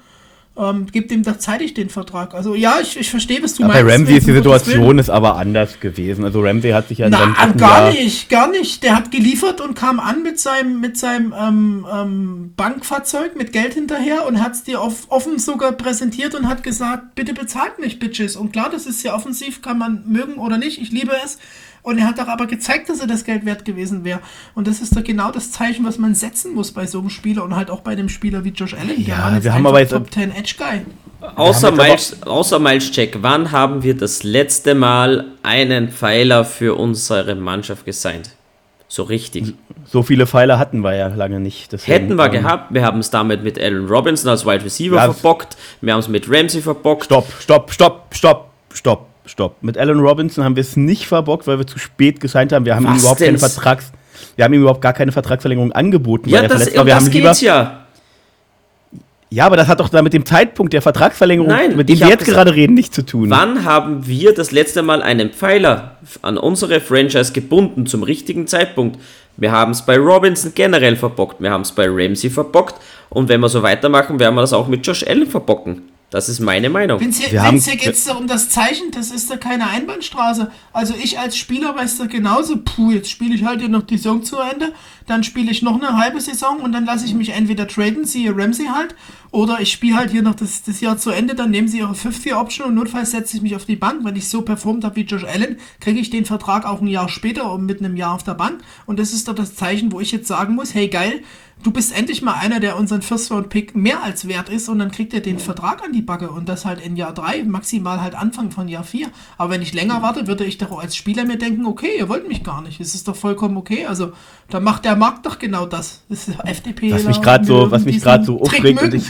ähm, gibt ihm doch zeitig den Vertrag. Also ja, ich, ich verstehe, was du ja, meinst. Bei Ramsey ist die Situation ist aber anders gewesen. Also Ramsey hat sich ja in Na, seinem gar Jahr nicht, gar nicht. Der hat geliefert und kam an mit seinem, mit seinem ähm, ähm, Bankfahrzeug mit Geld hinterher und hat es dir auf, offen sogar präsentiert und hat gesagt, bitte bezahlt mich, Bitches. Und klar, das ist ja offensiv, kann man mögen oder nicht. Ich liebe es. Und er hat doch aber gezeigt, dass er das Geld wert gewesen wäre. Und das ist doch genau das Zeichen, was man setzen muss bei so einem Spieler und halt auch bei einem Spieler wie Josh Allen. Ja, wir haben aber jetzt Top 10 Edge Guy. Außer Miles, außer Miles Check, wann haben wir das letzte Mal einen Pfeiler für unsere Mannschaft gesigned? So richtig. So viele Pfeiler hatten wir ja lange nicht. Deswegen, Hätten wir ähm, gehabt. Wir haben es damit mit Allen Robinson als Wide Receiver ja, verbockt. Wir haben es mit Ramsey verbockt. Stopp, stopp, stopp, stopp, stopp stopp. Mit Allen Robinson haben wir es nicht verbockt, weil wir zu spät gesigned haben. Wir haben Was ihm überhaupt keine Vertrags wir haben ihm überhaupt gar keine Vertragsverlängerung angeboten, ja, das. Wir das haben lieber, ja. Ja, aber das hat doch da mit dem Zeitpunkt der Vertragsverlängerung, Nein, mit dem wir jetzt gerade reden, nichts zu tun. Wann haben wir das letzte Mal einen Pfeiler an unsere Franchise gebunden zum richtigen Zeitpunkt? Wir haben es bei Robinson generell verbockt, wir haben es bei Ramsey verbockt und wenn wir so weitermachen, werden wir das auch mit Josh Allen verbocken. Das ist meine Meinung. Vince, haben- hier geht es um das Zeichen, das ist doch keine Einbahnstraße. Also ich als Spieler weiß doch genauso, puh, jetzt spiele ich halt hier noch die Saison zu Ende, dann spiele ich noch eine halbe Saison und dann lasse ich mich entweder traden, siehe Ramsey halt, oder ich spiele halt hier noch das, das Jahr zu Ende, dann nehmen sie ihre Fifth-Year-Option und notfalls setze ich mich auf die Bank. Wenn ich so performt habe wie Josh Allen, kriege ich den Vertrag auch ein Jahr später und mit einem Jahr auf der Bank. Und das ist doch das Zeichen, wo ich jetzt sagen muss, hey geil, du bist endlich mal einer, der unseren First-Round-Pick mehr als wert ist und dann kriegt er den Vertrag an die Backe und das halt in Jahr 3, maximal halt Anfang von Jahr 4. Aber wenn ich länger warte, würde ich doch als Spieler mir denken, okay, ihr wollt mich gar nicht. Es ist doch vollkommen okay. Also da macht der Markt doch genau das. das ist FDP. was mich gerade so, was mich gerade so aufregt und ich,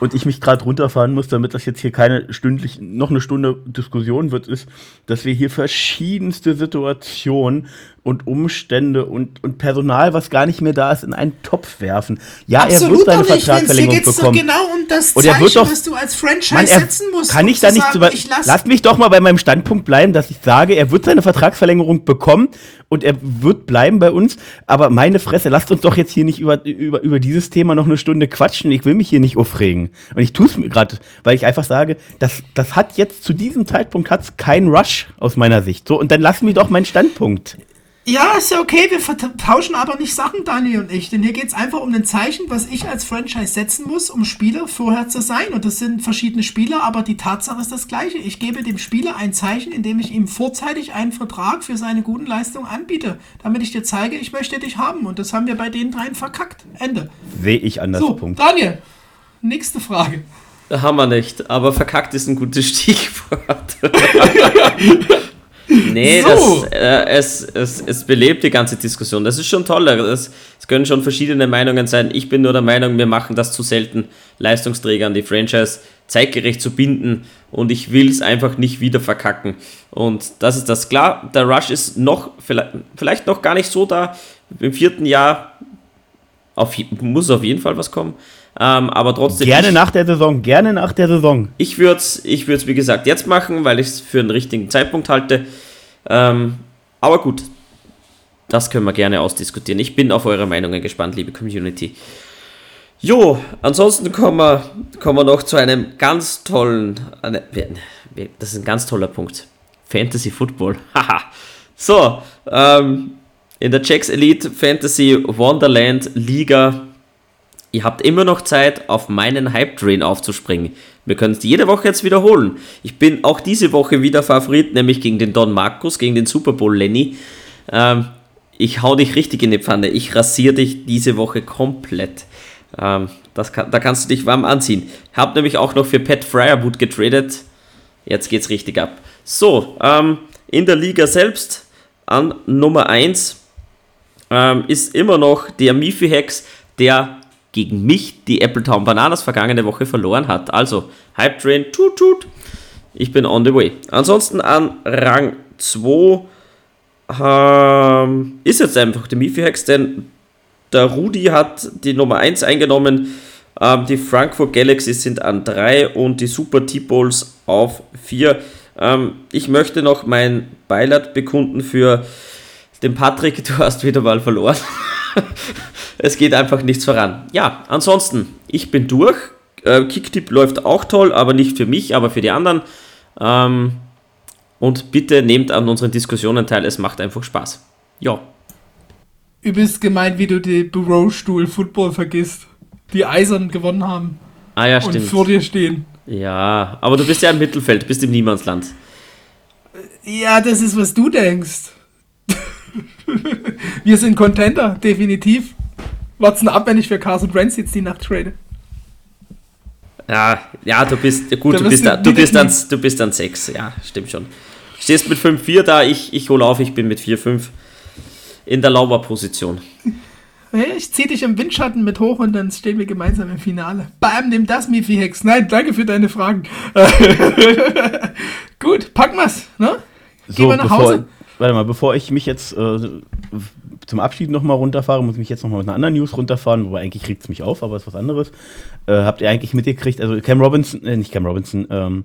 und ich mich gerade runterfahren muss, damit das jetzt hier keine stündlich, noch eine Stunde Diskussion wird, ist, dass wir hier verschiedenste Situationen und Umstände und, und Personal, was gar nicht mehr da ist, in einen Topf werfen. Ja, er wird seine Vertragsverlängerung Hier geht's doch bekommen. genau um das Und er wird doch- was du als Franchise Mann, er setzen musst. kann um ich da nicht sagen, ich lass, lass mich doch mal bei meinem Standpunkt bleiben, dass ich sage, er wird seine Vertragsverlängerung bekommen und er wird bleiben bei uns. Aber meine Fresse, lasst uns doch jetzt hier nicht über, über, über dieses Thema noch eine Stunde quatschen. Ich will mich hier nicht aufregen. Und ich tue es mir gerade, weil ich einfach sage, das, das hat jetzt zu diesem Zeitpunkt hat's keinen Rush aus meiner Sicht. So, und dann lassen wir doch meinen Standpunkt. Ja, ist ja okay, wir vertauschen aber nicht Sachen, Dani und ich. Denn hier geht es einfach um ein Zeichen, was ich als Franchise setzen muss, um Spieler vorher zu sein. Und das sind verschiedene Spieler, aber die Tatsache ist das gleiche. Ich gebe dem Spieler ein Zeichen, indem ich ihm vorzeitig einen Vertrag für seine guten Leistungen anbiete. Damit ich dir zeige, ich möchte dich haben. Und das haben wir bei den dreien verkackt. Ende. Sehe ich anders. So, Punkt. Daniel, nächste Frage. Haben wir nicht, aber verkackt ist ein gutes Stichwort. nee, So. das, äh, es, es, es belebt die ganze Diskussion. Das ist schon toll. Das, es können schon verschiedene Meinungen sein. Ich bin nur der Meinung, wir machen das zu selten, Leistungsträger an die Franchise zeitgerecht zu binden und ich will es einfach nicht wieder verkacken. Und das ist das. Klar, der Rush ist noch, vielleicht, vielleicht noch gar nicht so da. Im vierten Jahr auf, muss auf jeden Fall was kommen. Ähm, aber trotzdem. Gerne ich- nach der Saison, gerne nach der Saison. ich würde es, ich würd's, wie gesagt, jetzt machen, weil ich es für einen richtigen Zeitpunkt halte. Ähm, aber gut, das können wir gerne ausdiskutieren. Ich bin auf eure Meinungen gespannt, liebe Community. Jo, ansonsten kommen wir, kommen wir noch zu einem ganz tollen, eine- das ist ein ganz toller Punkt. Fantasy Football. Haha. so, ähm, in der Jacks Elite Fantasy Wonderland Liga Ihr habt immer noch Zeit, auf meinen Hype-Train aufzuspringen. Wir können es jede Woche jetzt wiederholen. Ich bin auch diese Woche wieder Favorit, nämlich gegen den Don Markus, gegen den Super Bowl Lenny. Ähm, ich hau dich richtig in die Pfanne. Ich rasiere dich diese Woche komplett. Ähm, kann, da kannst du dich warm anziehen. Hab nämlich auch noch für Pat Fryerwood getradet. Jetzt geht's richtig ab. So, ähm, in der Liga selbst an Nummer 1 ähm, ist immer noch der Mifi Hex, der gegen mich die Appletown Bananas vergangene Woche verloren hat. Also, Hype Train, tut, tut. Ich bin on the way. Ansonsten an Rang 2 ähm, ist jetzt einfach der Mifi Hex, denn der Rudi hat die Nummer 1 eingenommen. Ähm, die Frankfurt Galaxies sind an 3 und die Super T-Balls auf 4. Ähm, ich möchte noch mein Beileid bekunden für den Patrick. Du hast wieder mal verloren. es geht einfach nichts voran. Ja, ansonsten, ich bin durch. Äh, Kicktipp läuft auch toll, aber nicht für mich, aber für die anderen. Ähm, und bitte nehmt an unseren Diskussionen teil, es macht einfach Spaß. Ja. Übelst gemeint, wie du die Bürostuhl-Football vergisst. Die Eisern gewonnen haben Ah ja, und stimmt. vor dir stehen. Ja, aber du bist ja im Mittelfeld, bist im Niemandsland. Ja, das ist, was du denkst. Wir sind Contender, definitiv. Warten ab, wenn ich für Carson Wentz jetzt die Nacht trade. Ja, ja, du bist gut, Da du bist, du da, du, bist dann, nie- du bist dann 6, ja, stimmt schon. Stehst mit 5-4 da, ich, ich hole auf, ich bin mit 4-5 in der Lauberposition. Ich zieh dich im Windschatten mit hoch und dann stehen wir gemeinsam im Finale. Bam, nimm das, Mifi Hex. Nein, danke für deine Fragen. Gut, packen wir's, ne? Gehen wir nach bevor, Hause. Warte mal, bevor ich mich jetzt äh, zum Abschied nochmal runterfahre, muss mich jetzt nochmal mit einer anderen News runterfahren, wobei eigentlich kriegt es mich auf, aber ist was anderes. Äh, habt ihr eigentlich mitgekriegt, also Cam Robinson, äh, nicht Cam Robinson, ähm,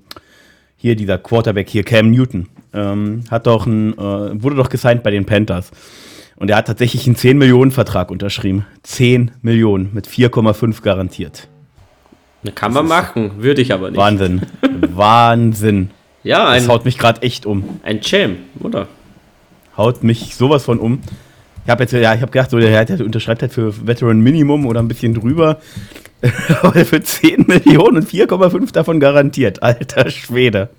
hier dieser Quarterback hier, Cam Newton, ähm, hat doch ein, äh, wurde doch gesigned bei den Panthers. Und er hat tatsächlich einen 10 Millionen Vertrag unterschrieben. 10 Millionen mit 4,5 garantiert. Kann man machen, würde ich aber nicht. Wahnsinn. Wahnsinn. Ja, ein, Das haut mich gerade echt um. ein Jam, oder? Haut mich sowas von um. Ich habe jetzt, ja, ich habe gedacht, so, der, der unterschreibt halt für Veteran Minimum oder ein bisschen drüber. Aber für 10 Millionen und 4,5 davon garantiert. Alter Schwede.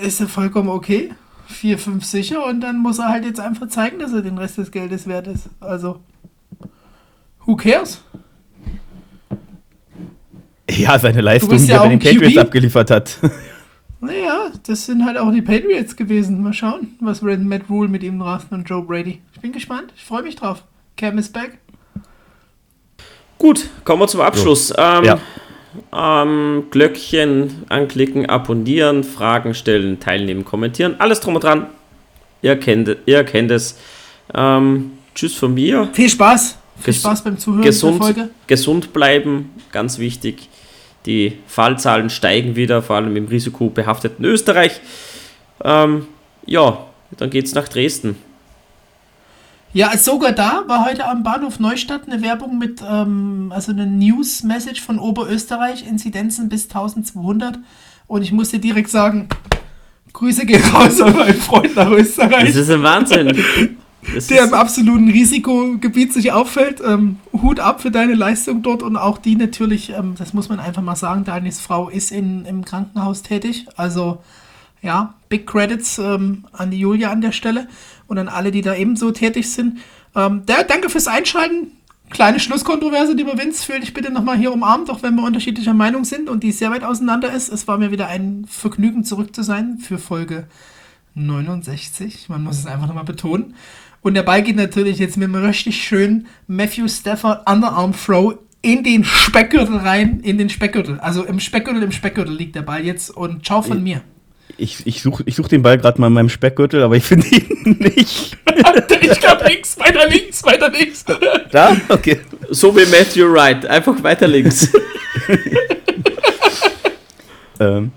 Ist ja vollkommen okay. 4, 5 sicher und dann muss er halt jetzt einfach zeigen, dass er den Rest des Geldes wert ist. Also, who cares? Ja, seine Leistung, die ja er bei auch den QB. Patriots abgeliefert hat. Naja, das sind halt auch die Patriots gewesen. Mal schauen, was Red Matt Rule mit ihm draften und Joe Brady. Ich bin gespannt. Ich freue mich drauf. Cam is back. Gut, kommen wir zum Abschluss. Ähm, Ja. ähm, Glöckchen anklicken, abonnieren, Fragen stellen, teilnehmen, kommentieren. Alles drum und dran. Ihr kennt, ihr kennt es. Ähm, tschüss von mir. Viel Spaß. Viel Ges- Spaß beim Zuhören Gesund, der Folge. gesund bleiben, ganz wichtig. Die Fallzahlen steigen wieder, vor allem im risikobehafteten Österreich. Ähm, ja, dann geht's nach Dresden. Ja, sogar da war heute am Bahnhof Neustadt eine Werbung mit, ähm, also eine News-Message von Oberösterreich, Inzidenzen bis 1200. Und ich musste direkt sagen, Grüße gehen raus an meinen Freund nach Österreich. Das ist ein Wahnsinn. Das der im absoluten Risikogebiet sich auffällt. Ähm, Hut ab für deine Leistung dort und auch die natürlich, ähm, das muss man einfach mal sagen, Danis Frau ist in, im Krankenhaus tätig. Also ja, Big Credits ähm, an die Julia an der Stelle und an alle, die da ebenso tätig sind. Ähm, der, danke fürs Einschalten. Kleine Schlusskontroverse, lieber Vince, fühl dich bitte nochmal hier umarmt, auch wenn wir unterschiedlicher Meinung sind und die sehr weit auseinander ist. Es war mir wieder ein Vergnügen, zurück zu sein für Folge 69. Man muss es einfach nochmal betonen. Und der Ball geht natürlich jetzt mit einem richtig schönen Matthew Stafford Underarm Throw in den Speckgürtel rein, in den Speckgürtel. Also im Speckgürtel, im Speckgürtel liegt der Ball jetzt und ciao von mir. Ich, ich suche ich such den Ball gerade mal in meinem Speckgürtel, aber ich finde ihn nicht. ich glaube links, weiter links, weiter links. Da? Okay. so wie Matthew Wright, einfach weiter links. Ähm,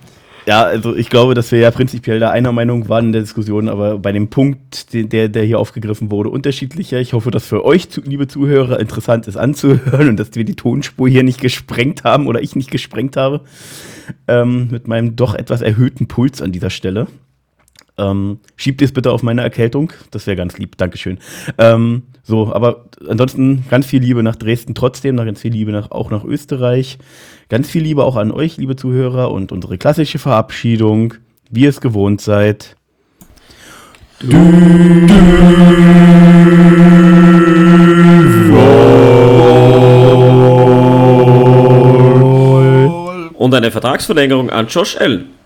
ja, also ich glaube, dass wir ja prinzipiell da einer Meinung waren in der Diskussion, aber bei dem Punkt, der, der hier aufgegriffen wurde, unterschiedlicher. Ich hoffe, dass für euch, liebe Zuhörer, interessant ist anzuhören und dass wir die Tonspur hier nicht gesprengt haben oder ich nicht gesprengt habe. Ähm, mit meinem doch etwas erhöhten Puls an dieser Stelle. Ähm, schiebt es bitte auf meine Erkältung. Das wäre ganz lieb. Dankeschön. Ähm, so, aber ansonsten ganz viel Liebe nach Dresden trotzdem, noch ganz viel Liebe nach, auch nach Österreich. Ganz viel Liebe auch an euch, liebe Zuhörer, und unsere klassische Verabschiedung, wie ihr es gewohnt seid. Und eine Vertragsverlängerung an Josh Allen.